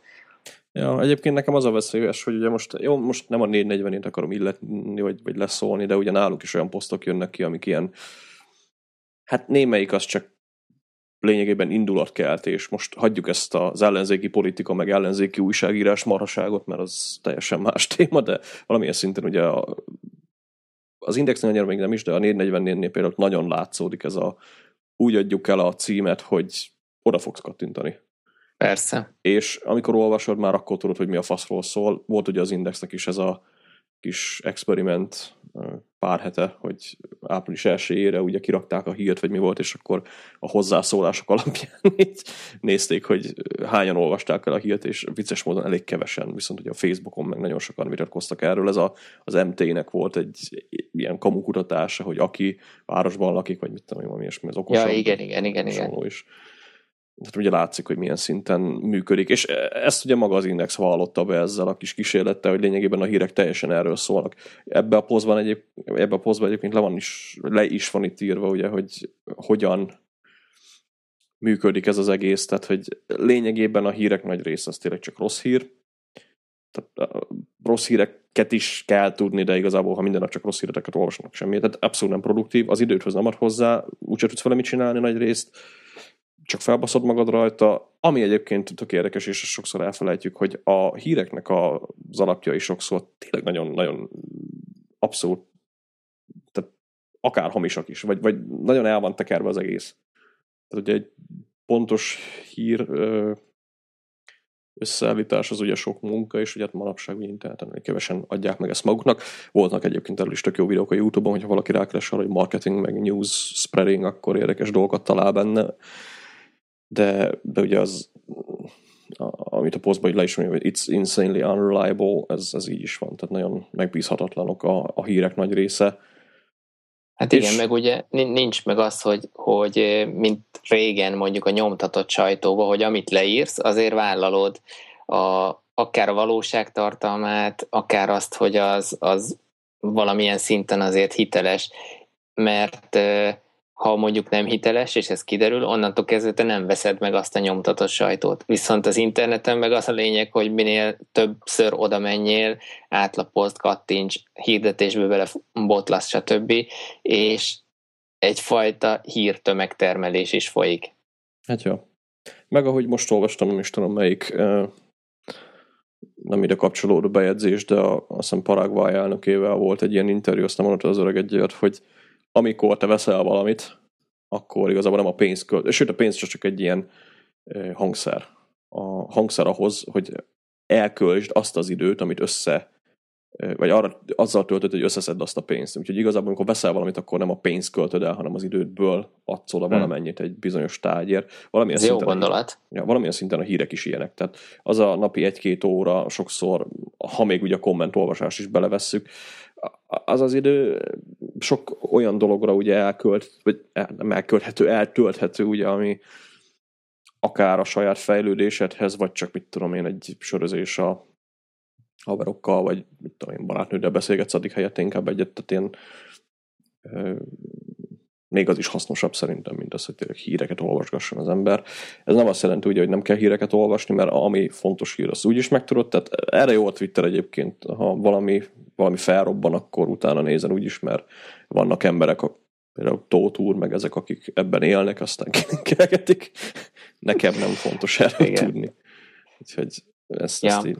Ja, egyébként nekem az a veszélyes, hogy ugye most, jó, most nem a 440-ét akarom illetni, vagy, vagy leszólni, de ugye náluk is olyan posztok jönnek ki, amik ilyen, hát némelyik az csak lényegében indulatkeltés. Most hagyjuk ezt az ellenzéki politika, meg ellenzéki újságírás marhaságot, mert az teljesen más *laughs* téma, de valamilyen szinten ugye a, az Index annyira még nem is, de a 444-nél például nagyon látszódik ez a úgy adjuk el a címet, hogy oda fogsz kattintani. Persze. És amikor olvasod, már akkor tudod, hogy mi a faszról szól. Volt ugye az Indexnek is ez a kis experiment pár hete, hogy április elsőjére ugye kirakták a hírt, vagy mi volt, és akkor a hozzászólások alapján *laughs* így nézték, hogy hányan olvasták el a hírt, és vicces módon elég kevesen, viszont ugye a Facebookon meg nagyon sokan vitatkoztak erről. Ez a, az MT-nek volt egy ilyen kamukutatása, hogy aki városban lakik, vagy mit tudom, valami ilyesmi, az okosabb. Ja, igen, igen, igen, igen. Is tehát ugye látszik, hogy milyen szinten működik, és ezt ugye maga az Index vallotta be ezzel a kis kísérlettel, hogy lényegében a hírek teljesen erről szólnak. Ebbe a posztban, egyéb, ebbe a posztban egyébként le, van is, le is van itt írva, ugye, hogy hogyan működik ez az egész, tehát hogy lényegében a hírek nagy része az tényleg csak rossz hír, tehát rossz híreket is kell tudni, de igazából, ha minden nap csak rossz híreket olvasnak semmi, tehát abszolút nem produktív, az időthöz nem ad hozzá, úgyse tudsz vele mit csinálni nagy részt, csak felbaszod magad rajta, ami egyébként tök érdekes, és sokszor elfelejtjük, hogy a híreknek az is sokszor tényleg nagyon-nagyon abszolút, tehát akár hamisak is, vagy, vagy nagyon el van tekerve az egész. Tehát ugye egy pontos hír összeállítás az ugye sok munka, és ugye hát manapság ugye interneten kevesen adják meg ezt maguknak. Voltak egyébként erről is tök jó videók a Youtube-on, hogyha valaki rákeres arra, hogy marketing meg news spreading, akkor érdekes dolgokat talál benne de, de ugye az, amit a posztban le is mondja, hogy it's insanely unreliable, ez, ez így is van, tehát nagyon megbízhatatlanok a, a hírek nagy része. Hát igen, meg ugye nincs meg az, hogy, hogy mint régen mondjuk a nyomtatott sajtóban, hogy amit leírsz, azért vállalod a, akár a valóság tartalmát, akár azt, hogy az, az valamilyen szinten azért hiteles, mert ha mondjuk nem hiteles, és ez kiderül, onnantól kezdve te nem veszed meg azt a nyomtatott sajtót. Viszont az interneten meg az a lényeg, hogy minél többször oda menjél, átlapozd, kattints, hirdetésbe bele botlasz, stb. És egyfajta hírtömegtermelés is folyik. Hát jó. Meg ahogy most olvastam, nem is tudom melyik nem ide kapcsolódó bejegyzés, de a, azt hiszem Paraguay elnökével volt egy ilyen interjú, azt nem mondta az öreg egyet, hogy amikor te veszel valamit, akkor igazából nem a pénz költ, sőt a pénz csak egy ilyen hangszer. A hangszer ahhoz, hogy elköltsd azt az időt, amit össze vagy arra, azzal töltöd, hogy összeszed azt a pénzt. Úgyhogy igazából, amikor veszel valamit, akkor nem a pénzt költöd el, hanem az idődből adsz oda hmm. valamennyit egy bizonyos tárgyért. Valamilyen Ez szinten, jó gondolat. Ja, valamilyen szinten a hírek is ilyenek. Tehát az a napi egy-két óra sokszor, ha még ugye a kommentolvasás is belevesszük, az az idő sok olyan dologra ugye elkölt, vagy nem elkölthető, eltölthető ugye, ami akár a saját fejlődésedhez, vagy csak mit tudom én, egy sörözés a haverokkal, vagy mit tudom én, barátnőddel beszélgetsz, addig helyett inkább egyet, tehát ilyen még az is hasznosabb szerintem, mint az, hogy tényleg híreket olvasgasson az ember. Ez nem azt jelenti ugye, hogy nem kell híreket olvasni, mert ami fontos hír, azt úgyis megtudod. Tehát erre jó a Twitter egyébként, ha valami, valami felrobban, akkor utána nézen úgyis, mert vannak emberek, például Tóth úr, meg ezek, akik ebben élnek, aztán *laughs* kilinkelgetik. Nekem nem fontos erről Igen. tudni. Úgyhogy ezt, ja. ezt így...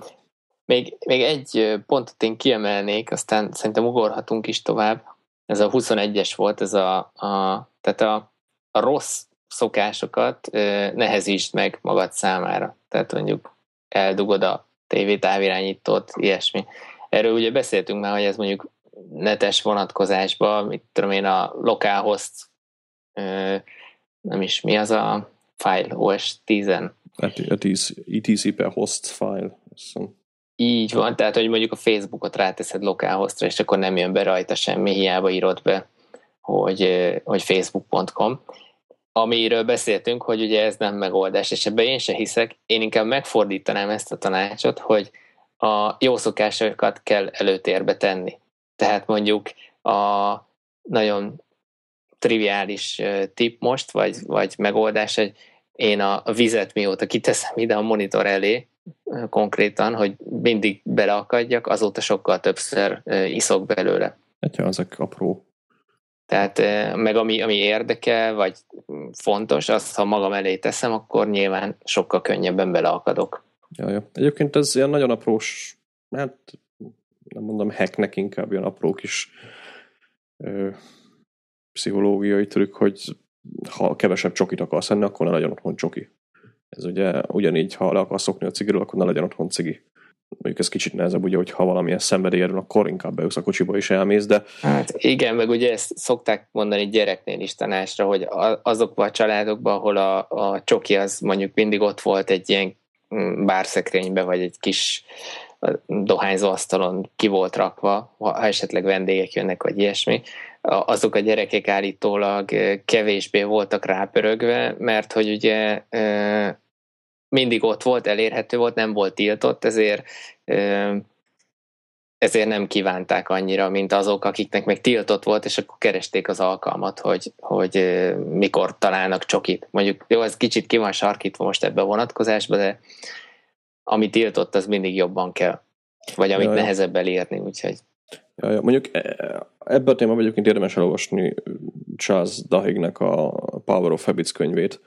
Még, még egy pontot én kiemelnék, aztán szerintem ugorhatunk is tovább. Ez a 21-es volt, ez a, a tehát a, a rossz szokásokat nehezítsd meg magad számára. Tehát mondjuk eldugod a TV távirányítót, ilyesmi. Erről ugye beszéltünk már, hogy ez mondjuk netes vonatkozásban, mit tudom én, a localhost, nem is mi az a file, OS 10-en. ETC per host file. Így van, tehát hogy mondjuk a Facebookot ráteszed localhostra, és akkor nem jön be rajta semmi, hiába írod be, hogy, hogy facebook.com. Amiről beszéltünk, hogy ugye ez nem megoldás, és ebben én se hiszek, én inkább megfordítanám ezt a tanácsot, hogy a jó szokásokat kell előtérbe tenni. Tehát mondjuk a nagyon triviális tip most, vagy, vagy megoldás, hogy én a vizet mióta kiteszem ide a monitor elé, konkrétan, hogy mindig beleakadjak, azóta sokkal többször iszok belőle. Hát ja, ezek apró. Tehát meg ami, ami érdekel, vagy fontos, azt ha magam elé teszem, akkor nyilván sokkal könnyebben beleakadok. Ja, ja. Egyébként ez ilyen nagyon aprós, hát nem mondom hacknek, inkább ilyen apró kis ö, pszichológiai trükk, hogy ha kevesebb csokit akarsz enni, akkor ne legyen otthon csoki. Ez ugye ugyanígy, ha le akarsz szokni a cigiről, akkor ne legyen otthon cigi. Mondjuk ez kicsit nehezebb, ugye, hogy ha valamilyen szenvedélyed van, akkor inkább beülsz a kocsiba és elmész, de... Hát igen, meg ugye ezt szokták mondani gyereknél is tanácsra, hogy azokban a családokban, ahol a, a csoki az mondjuk mindig ott volt egy ilyen mm, bárszekrénybe, vagy egy kis dohányzó asztalon ki volt rakva, ha esetleg vendégek jönnek, vagy ilyesmi, azok a gyerekek állítólag kevésbé voltak rápörögve, mert hogy ugye mindig ott volt, elérhető volt, nem volt tiltott, ezért ezért nem kívánták annyira, mint azok, akiknek meg tiltott volt, és akkor keresték az alkalmat, hogy, hogy mikor találnak csokit. Mondjuk, jó, ez kicsit ki van sarkítva most ebbe a vonatkozásba, de ami tiltott, az mindig jobban kell. Vagy amit ja, nehezebb elérni, úgyhogy. Ja, ja. Mondjuk e, ebben a témában egyébként érdemes elolvasni Charles Duhiggnek a Power of Habits könyvét.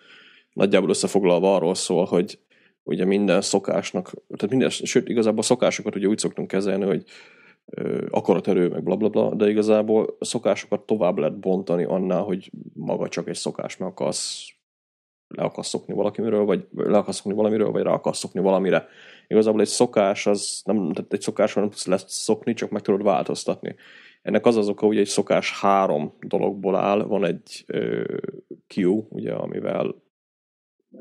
Nagyjából összefoglalva arról szól, hogy ugye minden szokásnak, tehát minden, sőt igazából szokásokat ugye úgy szoktunk kezelni, hogy akaraterő, meg blablabla, bla, bla, de igazából szokásokat tovább lehet bontani annál, hogy maga csak egy szokás, mert akarsz le akarsz szokni valamiről, vagy le akarsz szokni valamiről, vagy rá akarsz szokni valamire. Igazából egy szokás, az nem, tehát egy szokásról nem tudsz leszokni, csak meg tudod változtatni. Ennek az az oka, hogy egy szokás három dologból áll. Van egy ö, Q, ugye, amivel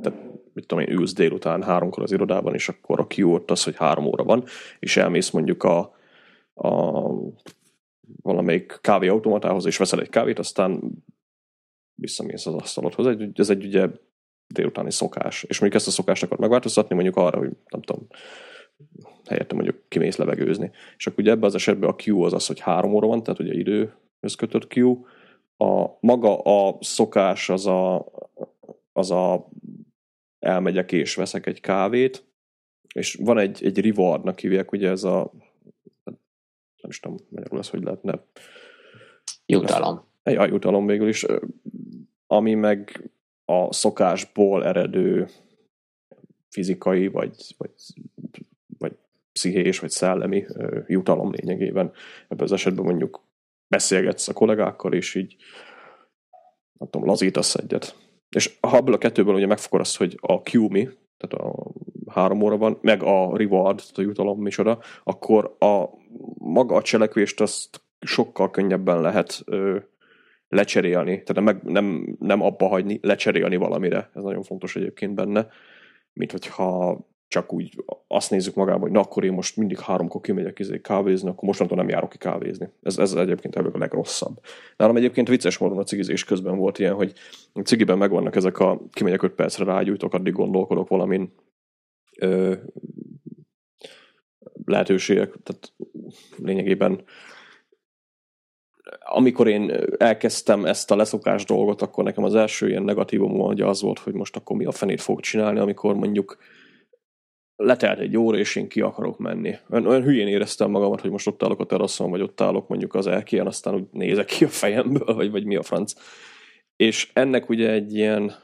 tehát, mit tudom én, ülsz délután háromkor az irodában, és akkor a Q ott az, hogy három óra van, és elmész mondjuk a, a valamelyik kávéautomatához, és veszel egy kávét, aztán visszamész az asztalodhoz. Ez egy ugye délutáni szokás. És mondjuk ezt a szokást akar megváltoztatni, mondjuk arra, hogy nem tudom, helyette mondjuk kimész levegőzni. És akkor ugye ebben az esetben a Q az az, hogy három óra van, tehát ugye időhöz kötött Q. A, maga a szokás az a, az a elmegyek és veszek egy kávét, és van egy, egy rewardnak hívják, ugye ez a nem is tudom, magyarul az, hogy lehetne jutalom. Egy jutalom végül is, ami meg a szokásból eredő fizikai, vagy, vagy, vagy pszichés, vagy szellemi jutalom lényegében. Ebben az esetben mondjuk beszélgetsz a kollégákkal, és így nem tudom, lazítasz egyet. És ha a kettőből ugye megfogod azt, hogy a Q mi, tehát a három óra van, meg a reward, tehát a jutalom micsoda, akkor a maga a cselekvést azt sokkal könnyebben lehet ö, lecserélni, tehát nem, nem, nem abba hagyni, lecserélni valamire. Ez nagyon fontos egyébként benne, mint hogyha csak úgy azt nézzük magában, hogy na akkor én most mindig háromkor kimegyek izé kávézni, akkor mostantól nem járok ki kávézni. Ez, ez egyébként a legrosszabb. Nálam egyébként vicces módon a cigizés közben volt ilyen, hogy a cigiben megvannak ezek a kimegyek öt percre rágyújtok, addig gondolkodok valamin ö, lehetőségek, tehát lényegében amikor én elkezdtem ezt a leszokás dolgot, akkor nekem az első ilyen negatívum hogy az volt, hogy most akkor mi a fenét fog csinálni, amikor mondjuk letelt egy óra, és én ki akarok menni. Olyan, hülyén éreztem magamat, hogy most ott állok a teraszon, vagy ott állok mondjuk az elkén, aztán úgy nézek ki a fejemből, vagy, vagy mi a franc. És ennek ugye egy ilyen,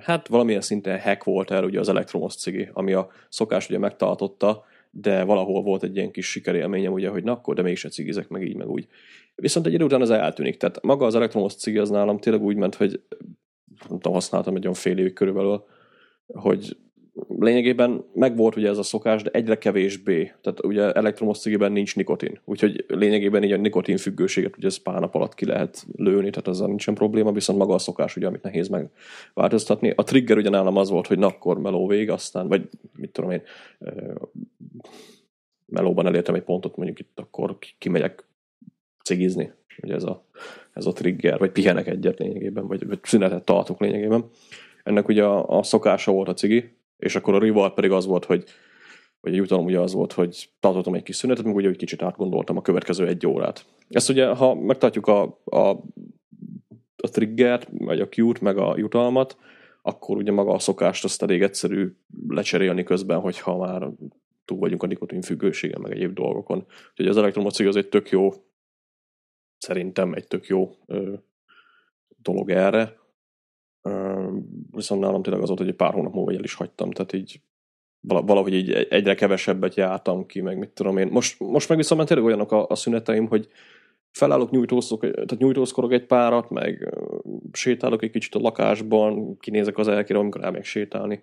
hát valamilyen szinten hack volt el ugye az elektromos cigi, ami a szokás ugye megtartotta, de valahol volt egy ilyen kis sikerélményem, ugye, hogy na akkor, de mégse cigizek meg így, meg úgy. Viszont egy idő után ez eltűnik. Tehát maga az elektromos cigi az nálam tényleg úgy ment, hogy nem tudom, használtam egy olyan fél évig körülbelül, hogy lényegében megvolt ugye ez a szokás, de egyre kevésbé. Tehát ugye elektromos cigiben nincs nikotin. Úgyhogy lényegében így a nikotin függőséget ugye ez pár nap alatt ki lehet lőni, tehát ezzel nincsen probléma, viszont maga a szokás ugye, amit nehéz megváltoztatni. A trigger ugye nálam az volt, hogy na akkor meló vég, aztán, vagy mit tudom én, melóban elértem egy pontot, mondjuk itt akkor kimegyek cigizni. Ugye ez a, ez a trigger, vagy pihenek egyet lényegében, vagy, vagy szünetet tartok lényegében. Ennek ugye a, a szokása volt a cigi, és akkor a rival pedig az volt, hogy vagy a jutalom ugye az volt, hogy tartottam egy kis szünetet, meg ugye egy kicsit átgondoltam a következő egy órát. Ezt ugye, ha megtartjuk a, a, a triggert, vagy a cue meg a jutalmat, akkor ugye maga a szokást azt elég egyszerű lecserélni közben, hogyha már túl vagyunk a nikotin függőségen, meg egyéb dolgokon. Úgyhogy az elektromocig az egy tök jó, szerintem egy tök jó ö, dolog erre viszont nálam tényleg az volt, hogy egy pár hónap múlva el is hagytam, tehát így valahogy így egyre kevesebbet jártam ki, meg mit tudom én. Most, most meg viszont tényleg olyanok a, a szüneteim, hogy felállok, nyújtózok, tehát nyújtózkorok egy párat, meg sétálok egy kicsit a lakásban, kinézek az elkére, amikor elmegyek sétálni.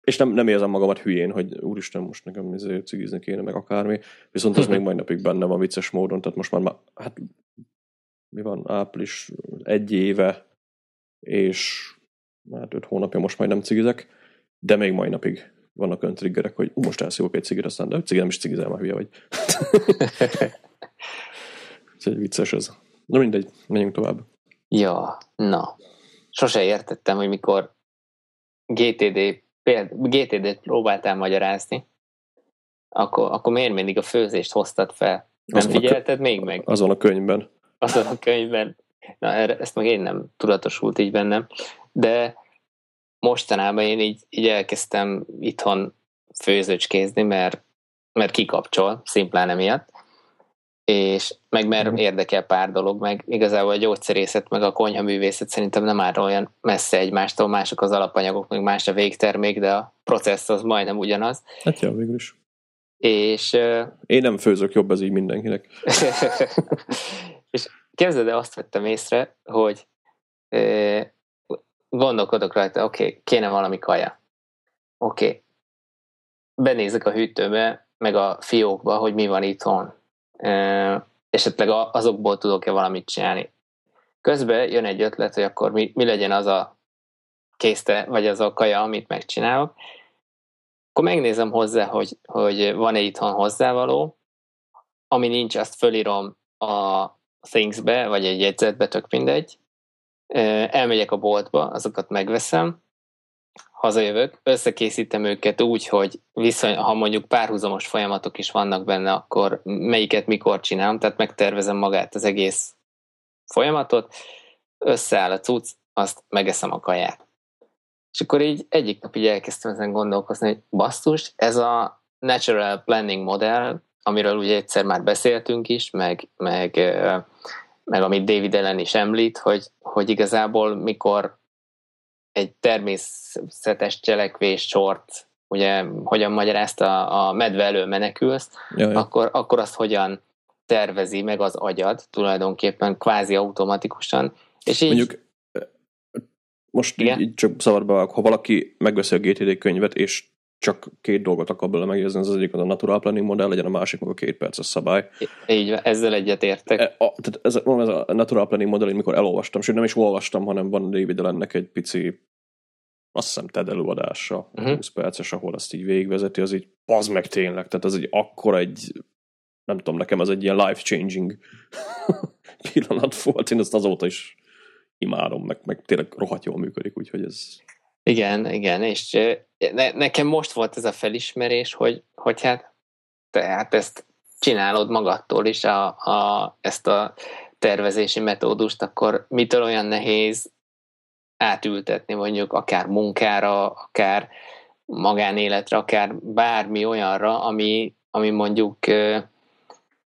És nem, nem érzem magamat hülyén, hogy úristen, most nekem izé cigizni kéne, meg akármi. Viszont az még *laughs* majd napig benne van vicces módon, tehát most már, hát mi van, április egy éve és hát öt hónapja most majd nem cigizek, de még mai napig vannak olyan triggerek, hogy ú, most elszívok egy cigit, aztán de cigi nem is cigizel, már hülye vagy. *laughs* egy vicces ez. Na mindegy, menjünk tovább. Ja, na. Sose értettem, hogy mikor GTD, GTD-t próbáltál magyarázni, akkor, akkor miért mindig a főzést hoztad fel? Nem azon figyelted kö- még meg? Azon a könyvben. Azon a könyvben. Na, erre, ezt meg én nem tudatosult így bennem, de mostanában én így, így elkezdtem itthon főzőcskézni, mert, mert kikapcsol, szimplán emiatt, és meg mert mm. érdekel pár dolog, meg igazából a gyógyszerészet, meg a konyhaművészet szerintem nem áll olyan messze egymástól, mások az alapanyagok, meg más a végtermék, de a processz az majdnem ugyanaz. Hát jó, végül is. És... Én nem főzök jobb, ez így mindenkinek. *laughs* *laughs* és képzeld el, azt vettem észre, hogy e, gondolkodok rajta, oké, okay, kéne valami kaja. Oké. Okay. Benézek a hűtőbe, meg a fiókba, hogy mi van itthon. E, esetleg azokból tudok-e valamit csinálni. Közben jön egy ötlet, hogy akkor mi, mi legyen az a készte, vagy az a kaja, amit megcsinálok. Akkor megnézem hozzá, hogy, hogy van-e itthon hozzávaló, ami nincs, azt fölírom a Things-be, vagy egy jegyzetbe, tök mindegy, elmegyek a boltba, azokat megveszem, hazajövök, összekészítem őket úgy, hogy viszony, ha mondjuk párhuzamos folyamatok is vannak benne, akkor melyiket mikor csinálom, tehát megtervezem magát az egész folyamatot, összeáll a cucc, azt megeszem a kaját. És akkor így egyik nap így elkezdtem ezen gondolkozni, hogy basszus, ez a Natural Planning Model, amiről ugye egyszer már beszéltünk is, meg, meg, meg amit David Ellen is említ, hogy, hogy igazából mikor egy természetes cselekvés sort, ugye hogyan magyarázta a medve elől menekülsz, Jaj. akkor, akkor azt hogyan tervezi meg az agyad tulajdonképpen kvázi automatikusan. És így, Mondjuk most így, így csak szabadba, ha valaki megveszi a GTD könyvet, és csak két dolgot akar belőle megjegyezni, az egyik az a natural planning modell, legyen a másik meg a két perces szabály. Így ezzel egyet értek. E, a, tehát ez, ez a natural planning modell, amikor elolvastam, sőt nem is olvastam, hanem van David ennek egy pici azt hiszem TED előadása, uh-huh. 20 perces, ahol azt így végigvezeti, az így az meg tényleg, tehát ez egy akkora egy nem tudom, nekem ez egy ilyen life-changing *laughs* pillanat volt, én ezt azóta is imádom, meg, meg tényleg rohadt jól működik, úgyhogy ez igen, igen, és ne, nekem most volt ez a felismerés, hogy, hogy hát te hát ezt csinálod magadtól is a, a, ezt a tervezési metódust, akkor mitől olyan nehéz átültetni mondjuk akár munkára, akár magánéletre, akár bármi olyanra, ami, ami mondjuk,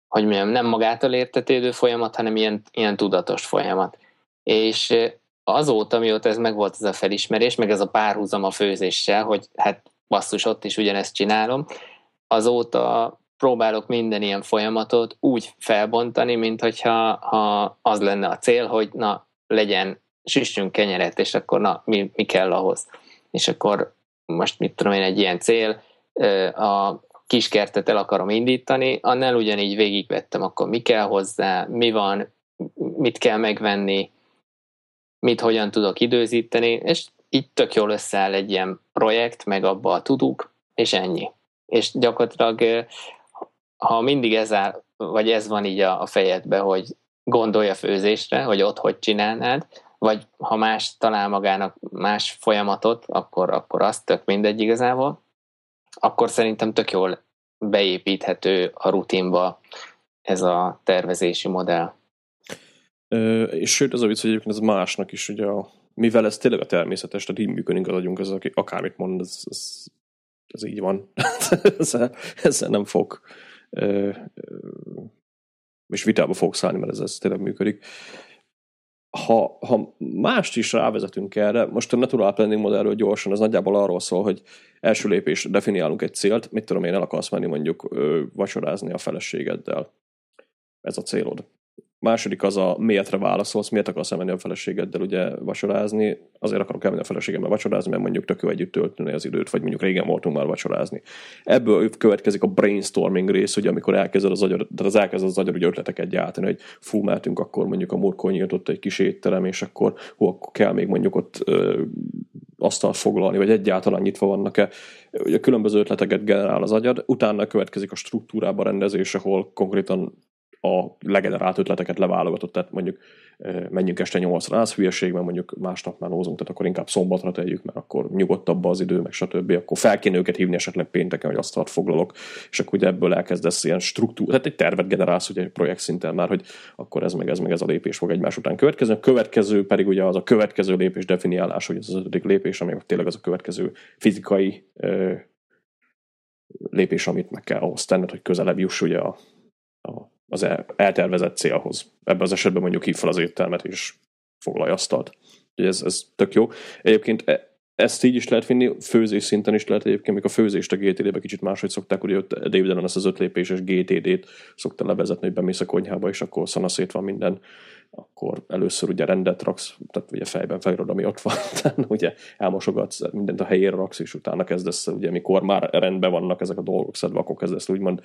hogy mondjam, nem magától értetődő folyamat, hanem ilyen, ilyen tudatos folyamat. És azóta, mióta ez megvolt ez a felismerés, meg ez a párhuzam a főzéssel, hogy hát basszus, ott is ugyanezt csinálom, azóta próbálok minden ilyen folyamatot úgy felbontani, mint hogyha ha az lenne a cél, hogy na, legyen, süssünk kenyeret, és akkor na, mi, mi kell ahhoz. És akkor most mit tudom én, egy ilyen cél, a kiskertet el akarom indítani, annál ugyanígy végigvettem, akkor mi kell hozzá, mi van, mit kell megvenni, mit hogyan tudok időzíteni, és így tök jól összeáll egy ilyen projekt, meg abba a tuduk, és ennyi. És gyakorlatilag, ha mindig ez áll, vagy ez van így a, a fejedbe, hogy gondolja főzésre, hogy ott hogy csinálnád, vagy ha más talál magának más folyamatot, akkor, akkor azt tök mindegy igazából, akkor szerintem tök jól beépíthető a rutinba ez a tervezési modell. És sőt, az a vicc, hogy egyébként ez másnak is, ugye a, mivel ez tényleg a természetes, tehát így működik az agyunk, az, aki akármit mond, ez, ez, ez így van. *laughs* ezzel, ezzel nem fog ö, ö, és vitába fog szállni, mert ez, ez tényleg működik. Ha, ha mást is rávezetünk erre, most a Natural Planning modellről gyorsan, az nagyjából arról szól, hogy első lépés definiálunk egy célt, mit tudom én, el akarsz menni mondjuk ö, vacsorázni a feleségeddel. Ez a célod második az a miértre válaszolsz, miért akarsz elmenni a feleségeddel ugye vacsorázni, azért akarok elmenni a feleségemmel vacsorázni, mert mondjuk tök jó együtt tölteni az időt, vagy mondjuk régen voltunk már vacsorázni. Ebből következik a brainstorming rész, ugye, amikor elkezded az agyar, tehát az elkezded az agyar ugye ötleteket gyártani, hogy fú, mehetünk akkor mondjuk a murkony ott egy kis étterem, és akkor hú, akkor kell még mondjuk ott ö, asztalt foglalni, vagy egyáltalán nyitva vannak-e. Ugye különböző ötleteket generál az agyad, utána következik a struktúrába rendezés, ahol konkrétan a legenerált ötleteket leválogatott, tehát mondjuk menjünk este nyolcra, az hülyeség, mert mondjuk másnap már nózunk, tehát akkor inkább szombatra tegyük, mert akkor nyugodtabb az idő, meg stb. Akkor fel kéne őket hívni esetleg pénteken, hogy azt foglalok, és akkor ugye ebből elkezdesz ilyen struktúra, tehát egy tervet generálsz ugye egy projekt szinten már, hogy akkor ez meg ez meg ez a lépés fog egymás után következni. A következő pedig ugye az a következő lépés definiálás, hogy ez az ötödik lépés, ami tényleg az a következő fizikai lépés, amit meg kell ahhoz tenned, hogy közelebb juss ugye a, a az eltervezett célhoz. Ebben az esetben mondjuk hív fel az éttermet és foglalj asztalt. ez, ez tök jó. Egyébként e, ezt így is lehet vinni, főzés szinten is lehet egyébként, még a főzést a GTD-be kicsit máshogy szokták, ugye ott David Allen ezt az öt lépéses GTD-t szokta levezetni, hogy bemész a konyhába, és akkor szanaszét van minden, akkor először ugye rendet raksz, tehát ugye fejben felírod, ami ott van, *laughs* utána ugye elmosogatsz, mindent a helyére raksz, és utána kezdesz, ugye mikor már rendben vannak ezek a dolgok szedve, akkor kezdesz úgymond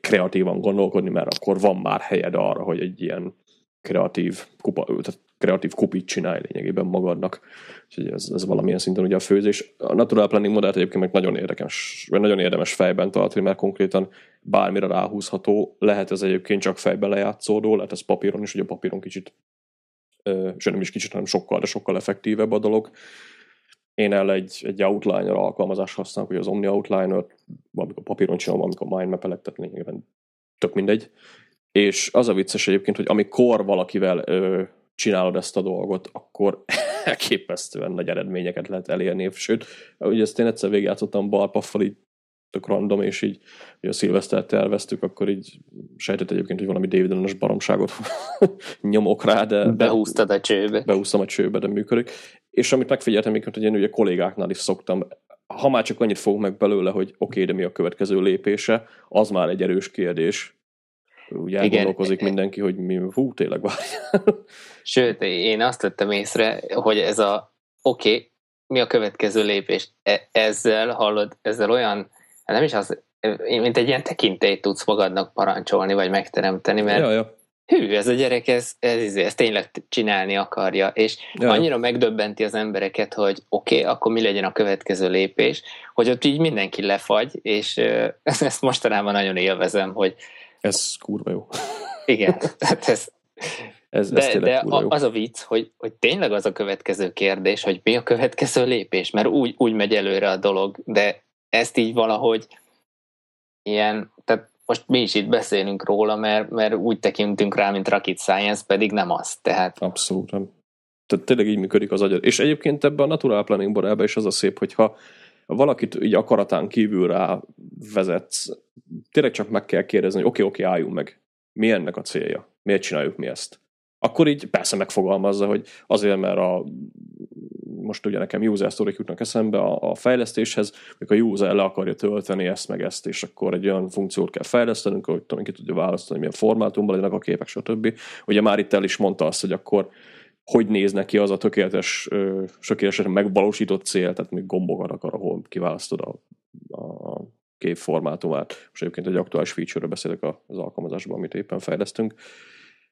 kreatívan gondolkodni, mert akkor van már helyed arra, hogy egy ilyen kreatív, kupa, tehát kreatív kupit csinálj lényegében magadnak. Úgyhogy ez, ez valamilyen szinten ugye a főzés. A Natural Planning modellt egyébként meg nagyon érdekes, vagy nagyon érdemes fejben tartani, mert konkrétan bármire ráhúzható, lehet ez egyébként csak fejben lejátszódó, lehet ez papíron is, ugye a papíron kicsit, és nem is kicsit, hanem sokkal, de sokkal effektívebb a dolog. Én el egy, egy outliner alkalmazást használok, hogy az Omni Outliner, valamikor papíron csinálom, valamikor mindmap tehát lényegében tök mindegy. És az a vicces egyébként, hogy amikor valakivel ö, csinálod ezt a dolgot, akkor *laughs* elképesztően nagy eredményeket lehet elérni. Sőt, ugye ezt én egyszer végigjátszottam balpaffal, így tök random, és így hogy a szilvesztert terveztük, akkor így sejtett egyébként, hogy valami David Allen-es baromságot *laughs* nyomok rá, de... Behúztad a csőbe. Behúztam a csőbe, de működik. És amit megfigyeltem, amikor, hogy én ugye kollégáknál is szoktam, ha már csak annyit fogok meg belőle, hogy oké, okay, de mi a következő lépése, az már egy erős kérdés. Úgy elgondolkozik mindenki, hogy mi, hú, tényleg várj. *laughs* Sőt, én azt tettem észre, hogy ez a oké, okay, mi a következő lépés? E- ezzel hallod, ezzel olyan, nem is az, mint egy ilyen tekintélyt tudsz magadnak parancsolni, vagy megteremteni, mert ja, ja. Hű, ez a gyerek, ez, ez, ez tényleg csinálni akarja, és ja. annyira megdöbbenti az embereket, hogy oké, okay, akkor mi legyen a következő lépés, hogy ott így mindenki lefagy, és *laughs* ezt mostanában nagyon élvezem, hogy ez kurva jó. *laughs* Igen, tehát ez, ez, de, ez de a, az a vicc, hogy, hogy tényleg az a következő kérdés, hogy mi a következő lépés, mert úgy, úgy megy előre a dolog, de ezt így valahogy ilyen, tehát most mi is itt beszélünk róla, mert, mert úgy tekintünk rá, mint Rocket Science, pedig nem az. Tehát... Abszolút nem. Tehát tényleg így működik az agyad. És egyébként ebben a Natural Planning borában is az a szép, hogyha valakit így akaratán kívül rá vezetsz, tényleg csak meg kell kérdezni, hogy oké, okay, oké, okay, álljunk meg. Mi ennek a célja? Miért csináljuk mi ezt? Akkor így persze megfogalmazza, hogy azért, mert a most ugye nekem user story jutnak eszembe a, a fejlesztéshez, mikor a user le akarja tölteni ezt meg ezt, és akkor egy olyan funkciót kell fejlesztenünk, hogy tudom, ki tudja választani, milyen formátumban legyenek a képek, stb. Ugye már itt el is mondta azt, hogy akkor hogy néz neki az a tökéletes, tökéletesen megvalósított cél, tehát még gombokat akar, ahol kiválasztod a, a képformátumát. Most egyébként egy aktuális feature-ről beszélek az alkalmazásban, amit éppen fejlesztünk.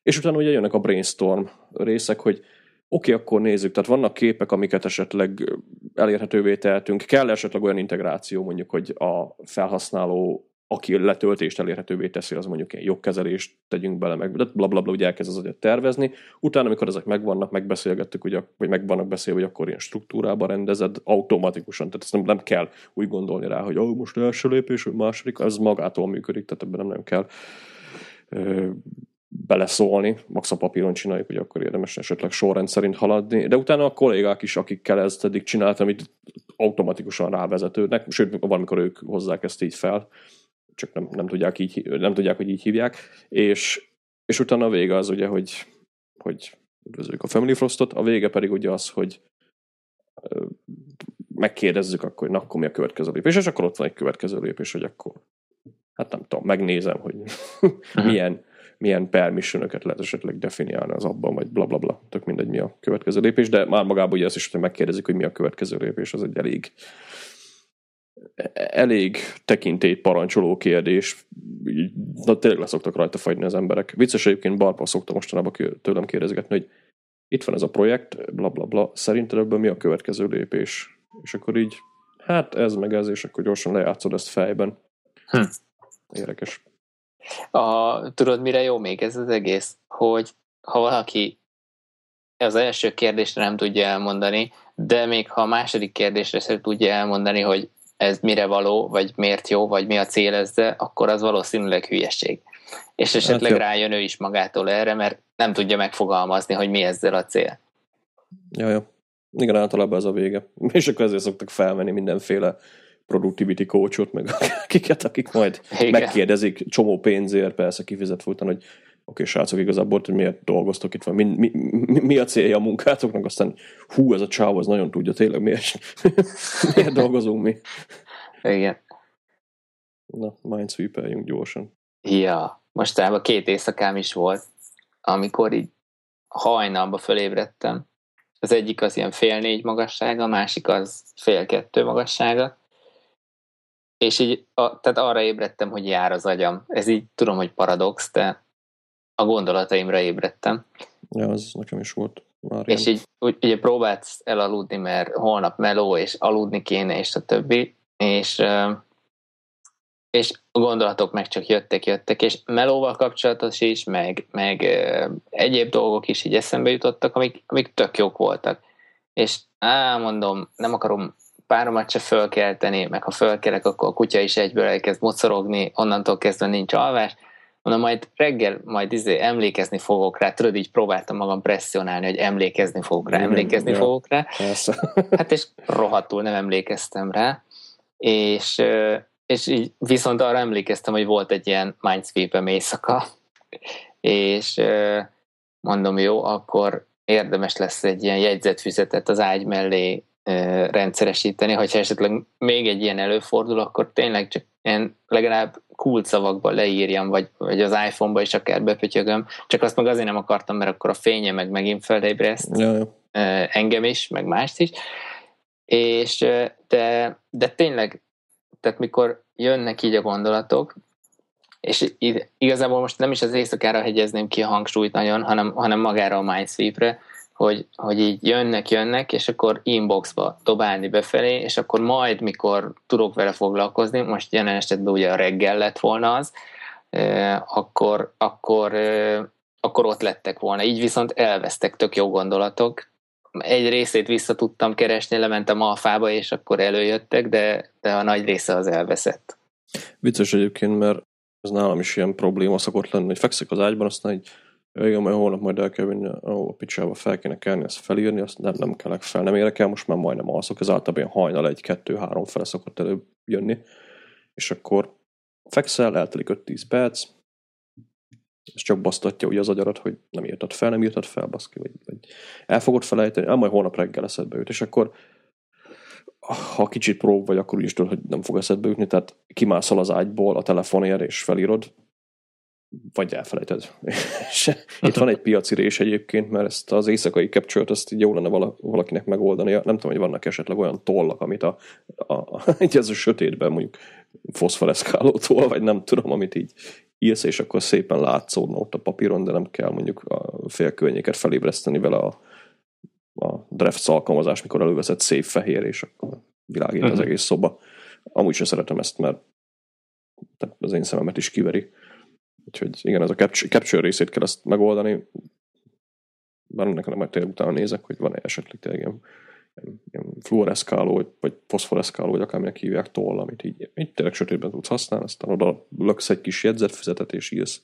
És utána ugye jönnek a brainstorm részek, hogy oké, okay, akkor nézzük, tehát vannak képek, amiket esetleg elérhetővé tehetünk, kell esetleg olyan integráció, mondjuk, hogy a felhasználó aki letöltést elérhetővé teszi, az mondjuk ilyen jogkezelést tegyünk bele, meg blablabla, bla, bla, ugye elkezd az agyat tervezni. Utána, amikor ezek megvannak, megbeszélgettük, hogy, vagy megvannak beszélve, hogy akkor ilyen struktúrába rendezed automatikusan, tehát ezt nem, nem kell úgy gondolni rá, hogy oh, most első lépés, második, ez magától működik, tehát ebben nem, nem kell beleszólni, max a papíron csináljuk, hogy akkor érdemes esetleg sorrend szerint haladni, de utána a kollégák is, akikkel ezt eddig csináltam, amit automatikusan rávezetődnek, sőt, valamikor ők hozzák ezt így fel, csak nem, nem, tudják, így, nem tudják, hogy így hívják, és, és utána a vége az ugye, hogy, hogy üdvözöljük a Family Frostot, a vége pedig ugye az, hogy megkérdezzük akkor, na, akkor mi a következő lépés, és akkor ott van egy következő lépés, hogy akkor hát nem tudom, megnézem, hogy *laughs* milyen milyen permissionöket lehet esetleg definiálni az abban, vagy blablabla, bla, bla. tök mindegy mi a következő lépés, de már magában ugye azt is, hogy megkérdezik, hogy mi a következő lépés, az egy elég elég tekintélyt parancsoló kérdés. Na, tényleg leszoktak rajta fagyni az emberek. Vicces egyébként Barpa szokta mostanában tőlem kérdezgetni, hogy itt van ez a projekt, bla bla bla, szerinted ebből mi a következő lépés? És akkor így, hát ez meg ez, és akkor gyorsan lejátszod ezt fejben. Hm. Érdekes. A, tudod, mire jó még ez az egész? Hogy ha valaki az első kérdésre nem tudja elmondani, de még ha a második kérdésre sem tudja elmondani, hogy ez mire való, vagy miért jó, vagy mi a cél ezzel, akkor az valószínűleg hülyeség. És esetleg hát rájön ő is magától erre, mert nem tudja megfogalmazni, hogy mi ezzel a cél. Ja, jó. Igen, általában ez a vége. *laughs* És akkor ezért szoktak felmenni mindenféle productivity coachot, meg akiket, akik majd Igen. megkérdezik csomó pénzért, persze kifizet folyton, hogy oké, okay, srácok, igazából, hogy miért dolgoztok itt van, mi, mi, mi, mi a célja a munkátoknak, aztán hú, ez a csáv, az nagyon tudja tényleg, miért, *laughs* miért dolgozunk mi. Igen. Na, mindsweepeljünk gyorsan. Ja, mostában két éjszakám is volt, amikor így hajnalba fölébredtem. Az egyik az ilyen fél négy magassága, a másik az fél kettő magassága, és így, a, tehát arra ébredtem, hogy jár az agyam. Ez így tudom, hogy paradox, de a gondolataimra ébredtem. Ja, az nekem is volt. Már és így úgy, ugye próbálsz elaludni, mert holnap meló, és aludni kéne, és a többi, és, és a gondolatok meg csak jöttek, jöttek, és melóval kapcsolatos is, meg, meg egyéb dolgok is így eszembe jutottak, amik, amik tök jók voltak. És á, mondom, nem akarom páromat se fölkelteni, meg ha fölkelek, akkor a kutya is egyből elkezd mocorogni, onnantól kezdve nincs alvás, mondom, majd reggel majd izé emlékezni fogok rá, tudod, így próbáltam magam presszionálni, hogy emlékezni fogok rá, emlékezni ja, fogok rá. Persze. *laughs* Hát és rohadtul nem emlékeztem rá, és, és így viszont arra emlékeztem, hogy volt egy ilyen mindsweep-em éjszaka, és mondom, jó, akkor érdemes lesz egy ilyen jegyzetfüzetet az ágy mellé rendszeresíteni, hogyha esetleg még egy ilyen előfordul, akkor tényleg csak ilyen legalább cool szavakba leírjam, vagy, vagy az iPhone-ba is akár bepötyögöm, csak azt meg azért nem akartam, mert akkor a fénye meg megint felébreszt ja, ja. engem is, meg mást is, és de, de tényleg, tehát mikor jönnek így a gondolatok, és igazából most nem is az éjszakára hegyezném ki a hangsúlyt nagyon, hanem, hanem magára a Mindsweep-re, hogy, hogy így jönnek, jönnek, és akkor inboxba dobálni befelé, és akkor majd, mikor tudok vele foglalkozni, most jelen esetben ugye a reggel lett volna az, akkor, akkor, akkor ott lettek volna. Így viszont elvesztek tök jó gondolatok. Egy részét vissza tudtam keresni, lementem fába, és akkor előjöttek, de, de a nagy része az elveszett. Vicces egyébként, mert ez nálam is ilyen probléma szokott lenni, hogy fekszek az ágyban, aztán egy Igen, majd holnap majd el kell vinni, ó, a picsába fel kéne kelni, ezt felírni, azt nem, nem kelek fel, nem érek el, most már majdnem alszok, ez általában ilyen hajnal egy, kettő, három fele szokott előbb jönni, és akkor fekszel, eltelik 5-10 perc, és csak basztatja ugye az agyarat, hogy nem írtad fel, nem írtad fel, baszki, vagy, vagy el fogod felejteni, ám majd holnap reggel eszedbe jut, és akkor ha kicsit prób vagy, akkor úgy is tudod, hogy nem fog eszedbe jutni, tehát kimászol az ágyból a telefonért, és felírod, vagy elfelejted. *laughs* Itt van egy piaci rés egyébként, mert ezt az éjszakai capture azt így jó lenne valakinek megoldani. Nem tudom, hogy vannak esetleg olyan tollak, amit a, a, *laughs* a, ez a sötétben mondjuk foszforeszkáló toll, vagy nem tudom, amit így írsz, és akkor szépen látszódna ott a papíron, de nem kell mondjuk a félkörnyéket felébreszteni vele a, a Drafts alkalmazás, mikor előveszed szép fehér, és akkor világít uh-huh. az mhm. egész szoba. Amúgy sem szeretem ezt, mert az én szememet is kiveri. Úgyhogy igen, ez a capture, capture részét kell ezt megoldani. Bár nekem majd tényleg utána nézek, hogy van-e esetleg tényleg ilyen, ilyen, ilyen fluoreszkáló, vagy foszforeszkáló, vagy akárminek hívják toll, amit így, így tényleg sötétben tudsz használni, aztán oda löksz egy kis jegyzetfüzetet, és írsz.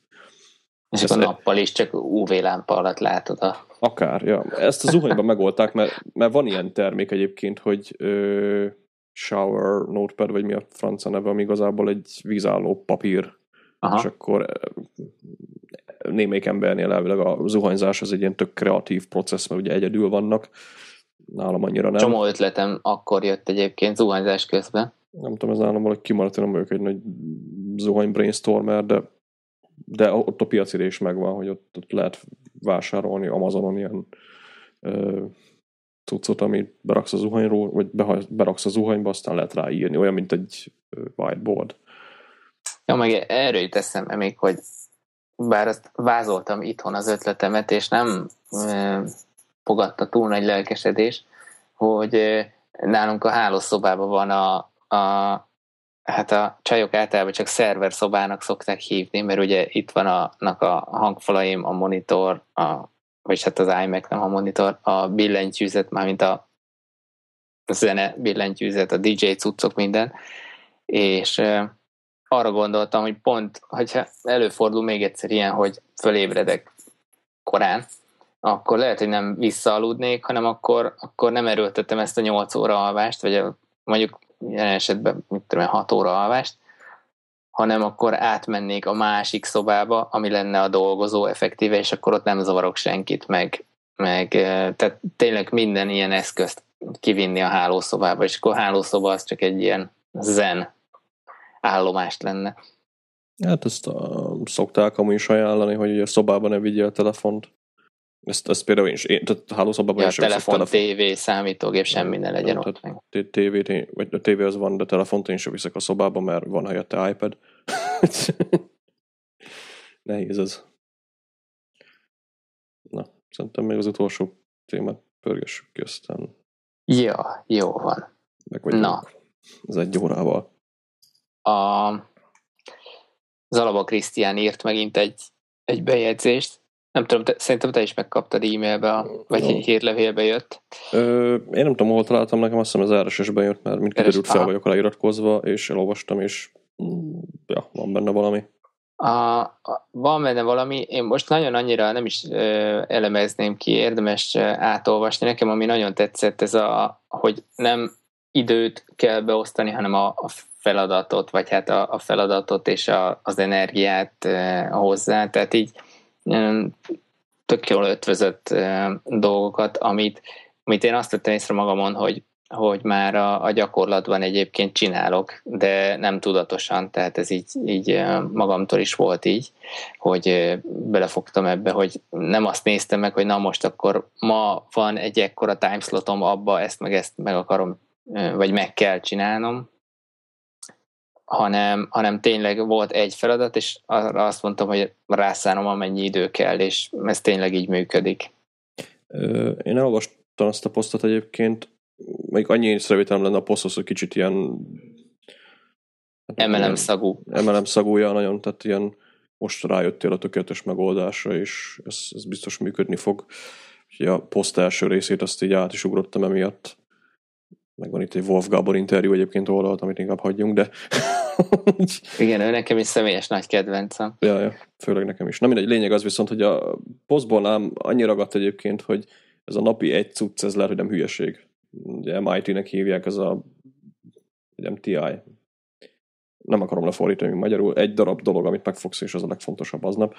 És akkor nappal is csak UV lámpa alatt látod a... Akár, ja. Ezt az zuhanyban megoldták, mert, mert van ilyen termék egyébként, hogy ö, shower notepad, vagy mi a francia neve, ami igazából egy vízálló papír Aha. és akkor némelyik embernél elvileg a zuhanyzás az egy ilyen tök kreatív processz, mert ugye egyedül vannak, nálam annyira nem. Csomó ötletem akkor jött egyébként zuhanyzás közben. Nem tudom, ez nálam valahogy kimaradt, nem vagyok egy nagy zuhany brainstormer, de, de ott a piaci is megvan, hogy ott, ott lehet vásárolni Amazonon ilyen ö, cuccot, amit beraksz a zuhanyról, vagy beraksz a zuhanyba, aztán lehet ráírni, olyan, mint egy whiteboard. Ja, meg erről jut eszembe még, hogy bár azt vázoltam itthon az ötletemet, és nem e, fogadta túl nagy lelkesedés, hogy e, nálunk a hálószobában van a, a hát a csajok általában csak szerver szobának szokták hívni, mert ugye itt van a, a hangfalaim, a monitor, a, vagy hát az iMac, nem a monitor, a billentyűzet, mármint a zene billentyűzet, a DJ cuccok, minden, és arra gondoltam, hogy pont, hogyha előfordul még egyszer ilyen, hogy fölébredek korán, akkor lehet, hogy nem visszaaludnék, hanem akkor, akkor nem erőltetem ezt a 8 óra alvást, vagy mondjuk ilyen esetben mit tudom, 6 óra alvást, hanem akkor átmennék a másik szobába, ami lenne a dolgozó effektíve, és akkor ott nem zavarok senkit, meg, meg tehát tényleg minden ilyen eszközt kivinni a hálószobába, és akkor a hálószoba az csak egy ilyen zen állomást lenne. Hát ezt a, szokták amúgy is ajánlani, hogy a szobában ne vigyél telefont. Ezt, ezt például én is, én, tehát hálószobában ja, is telefon, telefon, tévé, számítógép, semmi ne legyen ott meg. Tévé, vagy a tévé az van, de telefont én sem viszek a szobába, mert van helyette iPad. *laughs* Nehéz ez. Na, szerintem még az utolsó témát pörgessük ki, aztán... Ja, jó van. Meg vagyunk Na. az egy órával a Zalaba Krisztián írt megint egy, egy bejegyzést. Nem tudom, te, szerintem te is megkaptad e-mailbe, vagy no. hírlevélbe jött. Ö, én nem tudom, hol találtam, nekem azt hiszem az RSS-ben jött, mert mint kiderült fel vagyok iratkozva, és elolvastam, és mm, ja, van benne valami. A, a, van benne valami, én most nagyon annyira nem is ö, elemezném ki, érdemes átolvasni. Nekem ami nagyon tetszett, ez a, hogy nem időt kell beosztani, hanem a, a feladatot, vagy hát a, a feladatot és a, az energiát hozzá. Tehát így tök jól ötvözött dolgokat, amit, amit én azt tettem észre magamon, hogy, hogy már a, a gyakorlatban egyébként csinálok, de nem tudatosan, tehát ez így, így magamtól is volt így, hogy belefogtam ebbe, hogy nem azt néztem meg, hogy na most akkor ma van egy ekkora timeslotom abba, ezt meg ezt meg akarom, vagy meg kell csinálnom, hanem, hanem tényleg volt egy feladat, és arra azt mondtam, hogy rászánom amennyi idő kell, és ez tényleg így működik. Én elolvastam azt a posztot egyébként, még annyi észrevételem lenne a poszthoz, hogy kicsit ilyen emelem szagú. Emelem szagúja nagyon, tehát ilyen most rájöttél a tökéletes megoldásra, és ez, ez biztos működni fog. Úgyhogy a poszt első részét azt így át is ugrottam emiatt. Meg van itt egy Wolf Gabor interjú egyébként oldalt, amit inkább hagyjunk, de... *laughs* Igen, ő nekem is személyes nagy kedvencem. Ja, ja, főleg nekem is. Na mindegy, lényeg az viszont, hogy a posztból nem annyira ragadt egyébként, hogy ez a napi egy cucc, ez lehet, hogy nem hülyeség. Ugye MIT-nek hívják, ez a MTI. Nem akarom lefordítani magyarul. Egy darab dolog, amit megfogsz, és az a legfontosabb aznap.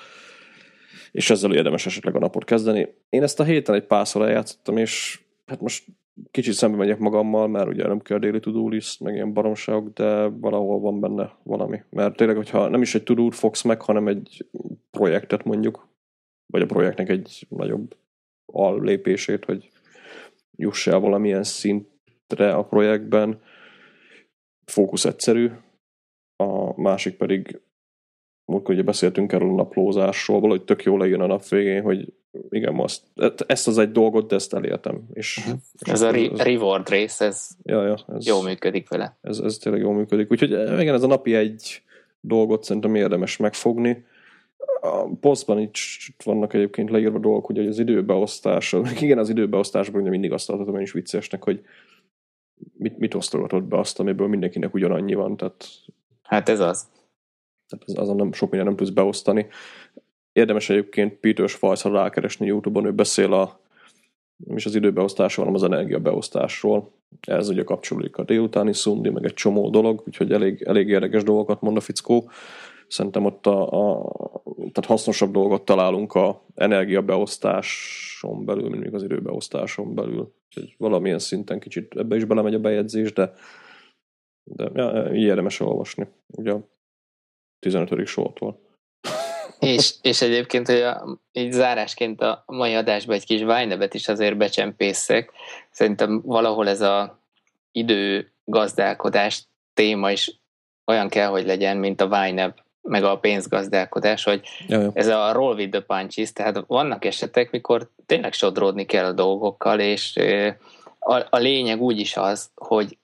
És ezzel érdemes esetleg a napot kezdeni. Én ezt a héten egy párszor eljátszottam, és hát most kicsit szembe megyek magammal, mert ugye nem kell déli to meg ilyen baromságok, de valahol van benne valami. Mert tényleg, hogyha nem is egy to fogsz meg, hanem egy projektet mondjuk, vagy a projektnek egy nagyobb allépését, hogy juss el valamilyen szintre a projektben, fókusz egyszerű, a másik pedig múltkor ugye beszéltünk erről a naplózásról, valahogy tök jól lejön a nap végén, hogy igen, most, ezt az egy dolgot, de ezt elértem. És, uh-huh. és ez a re- reward rész, ez, ja, ja, ez jól működik vele. Ez, ez tényleg jól működik. Úgyhogy eh, igen, ez a napi egy dolgot szerintem érdemes megfogni. A posztban is vannak egyébként leírva dolgok, hogy az időbeosztás, *laughs* igen, az időbeosztásban ugye mindig azt tartottam én is viccesnek, hogy mit, mit osztogatod be azt, amiből mindenkinek ugyanannyi van. Tehát, hát ez az. Tehát az, azon nem, sok minden nem tudsz beosztani. Érdemes egyébként Peter Schweizra rákeresni Youtube-on, ő beszél a nem az időbeosztásról, hanem az energiabeosztásról. Ez ugye kapcsolódik a délutáni szundi, meg egy csomó dolog, úgyhogy elég, elég érdekes dolgokat mond a fickó. Szerintem ott a, a tehát hasznosabb dolgot találunk a energiabeosztáson belül, mint az időbeosztáson belül. Úgyhogy valamilyen szinten kicsit ebbe is belemegy a bejegyzés, de, de ja, így érdemes olvasni. Ugye 15. sortól. és, és egyébként, hogy a, így zárásként a mai adásban egy kis vájnevet is azért becsempészek. Szerintem valahol ez a idő gazdálkodás téma is olyan kell, hogy legyen, mint a Vájneb meg a pénzgazdálkodás, hogy Jaj. ez a roll with the punches, tehát vannak esetek, mikor tényleg sodródni kell a dolgokkal, és a, a lényeg úgy is az, hogy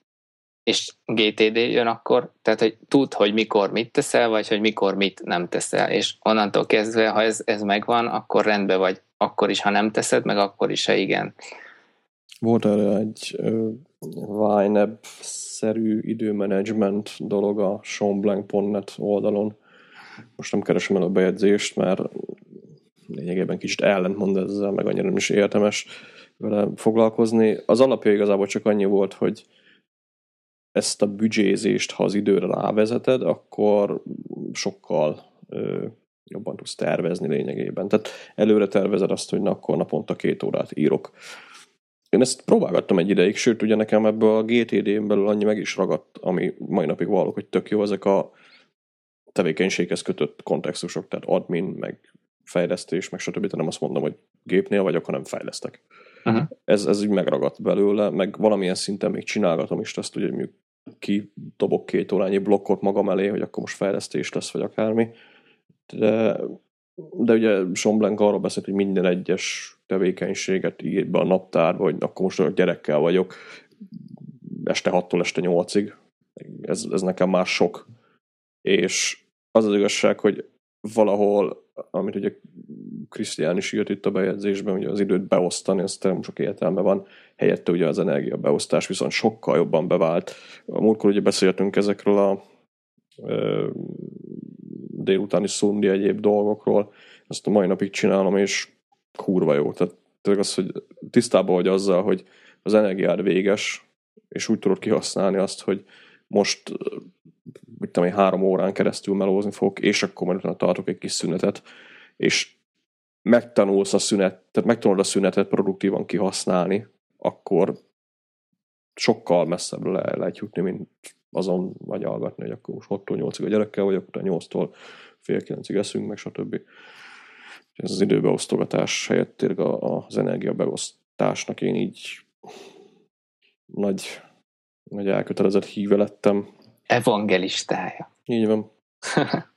és GTD jön akkor, tehát hogy tud, hogy mikor mit teszel, vagy hogy mikor mit nem teszel, és onnantól kezdve, ha ez, ez megvan, akkor rendben vagy, akkor is, ha nem teszed, meg akkor is, ha igen. Volt erre egy YNAB-szerű időmenedzsment dolog a seanblank.net oldalon. Most nem keresem el a bejegyzést, mert lényegében kicsit ellentmond ezzel, meg annyira nem is értemes vele foglalkozni. Az alapja igazából csak annyi volt, hogy ezt a büdzsézést, ha az időre rávezeted, akkor sokkal ö, jobban tudsz tervezni lényegében. Tehát előre tervezed azt, hogy na, akkor naponta két órát írok. Én ezt próbálgattam egy ideig, sőt, ugye nekem ebből a GTD-n belül annyi meg is ragadt, ami mai napig vallok, hogy tök jó, ezek a tevékenységhez kötött kontextusok, tehát admin, meg fejlesztés, meg stb. Tehát nem azt mondom, hogy gépnél vagyok, hanem fejlesztek. Uh-huh. Ez, ez így megragadt belőle, meg valamilyen szinten még csinálgatom is ezt, hogy mondjuk ki dobok két órányi blokkot magam elé, hogy akkor most fejlesztés lesz, vagy akármi. De, de ugye Sean Blank arról beszélt, hogy minden egyes tevékenységet ír be a naptárba, hogy akkor most a gyerekkel vagyok, este 6-tól este 8-ig. Ez, ez nekem már sok. És az az igazság, hogy valahol, amit ugye Krisztián is írt itt a bejegyzésben, hogy az időt beosztani, az nem sok értelme van. Helyette ugye az energia beosztás viszont sokkal jobban bevált. A múltkor ugye beszéltünk ezekről a ö, délutáni szundi egyéb dolgokról, ezt a mai napig csinálom, és kurva jó. Tehát tényleg az, hogy tisztában vagy azzal, hogy az energiád véges, és úgy tudod kihasználni azt, hogy most mit tudom én, három órán keresztül melózni fogok, és akkor majd utána tartok egy kis szünetet, és megtanulsz a szünet, tehát megtanulod a szünetet produktívan kihasználni, akkor sokkal messzebbre le lehet jutni, mint azon vagy hallgatni, hogy akkor most 6-tól 8-ig a gyerekkel vagyok, utána 8-tól fél 9-ig eszünk, meg stb. Ez az időbeosztogatás helyett tényleg az energiabeosztásnak én így nagy, nagy elkötelezett híve lettem. Evangelistája. Így van. *laughs*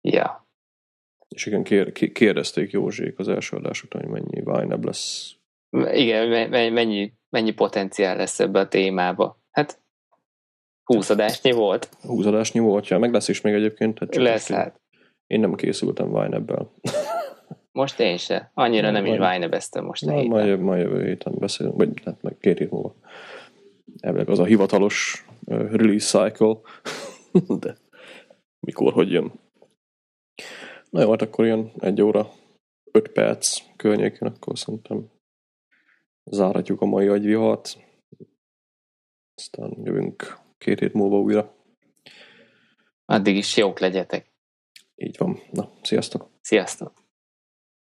ja. És igen, kér, kérdezték Józsék az első adás után, hogy mennyi Vájnebb lesz. Igen, mennyi, mennyi potenciál lesz ebbe a témába. Hát húszadásnyi volt. Húszadásnyi volt, ja, meg lesz is még egyébként. Hát lesz hát. Én, én nem készültem Vájnebbel. *laughs* Most én se. Annyira nem, nem is Vájnebeztem most. Na, majd, majd jövő héten beszélünk, vagy hát meg két hét múlva. elvileg az a hivatalos uh, release cycle, *laughs* de mikor, hogy jön. Na jó, hát akkor ilyen egy óra, öt perc környékén, akkor szerintem záratjuk a mai agyvihart. Aztán jövünk két hét múlva újra. Addig is jók legyetek. Így van. Na, sziasztok! Sziasztok!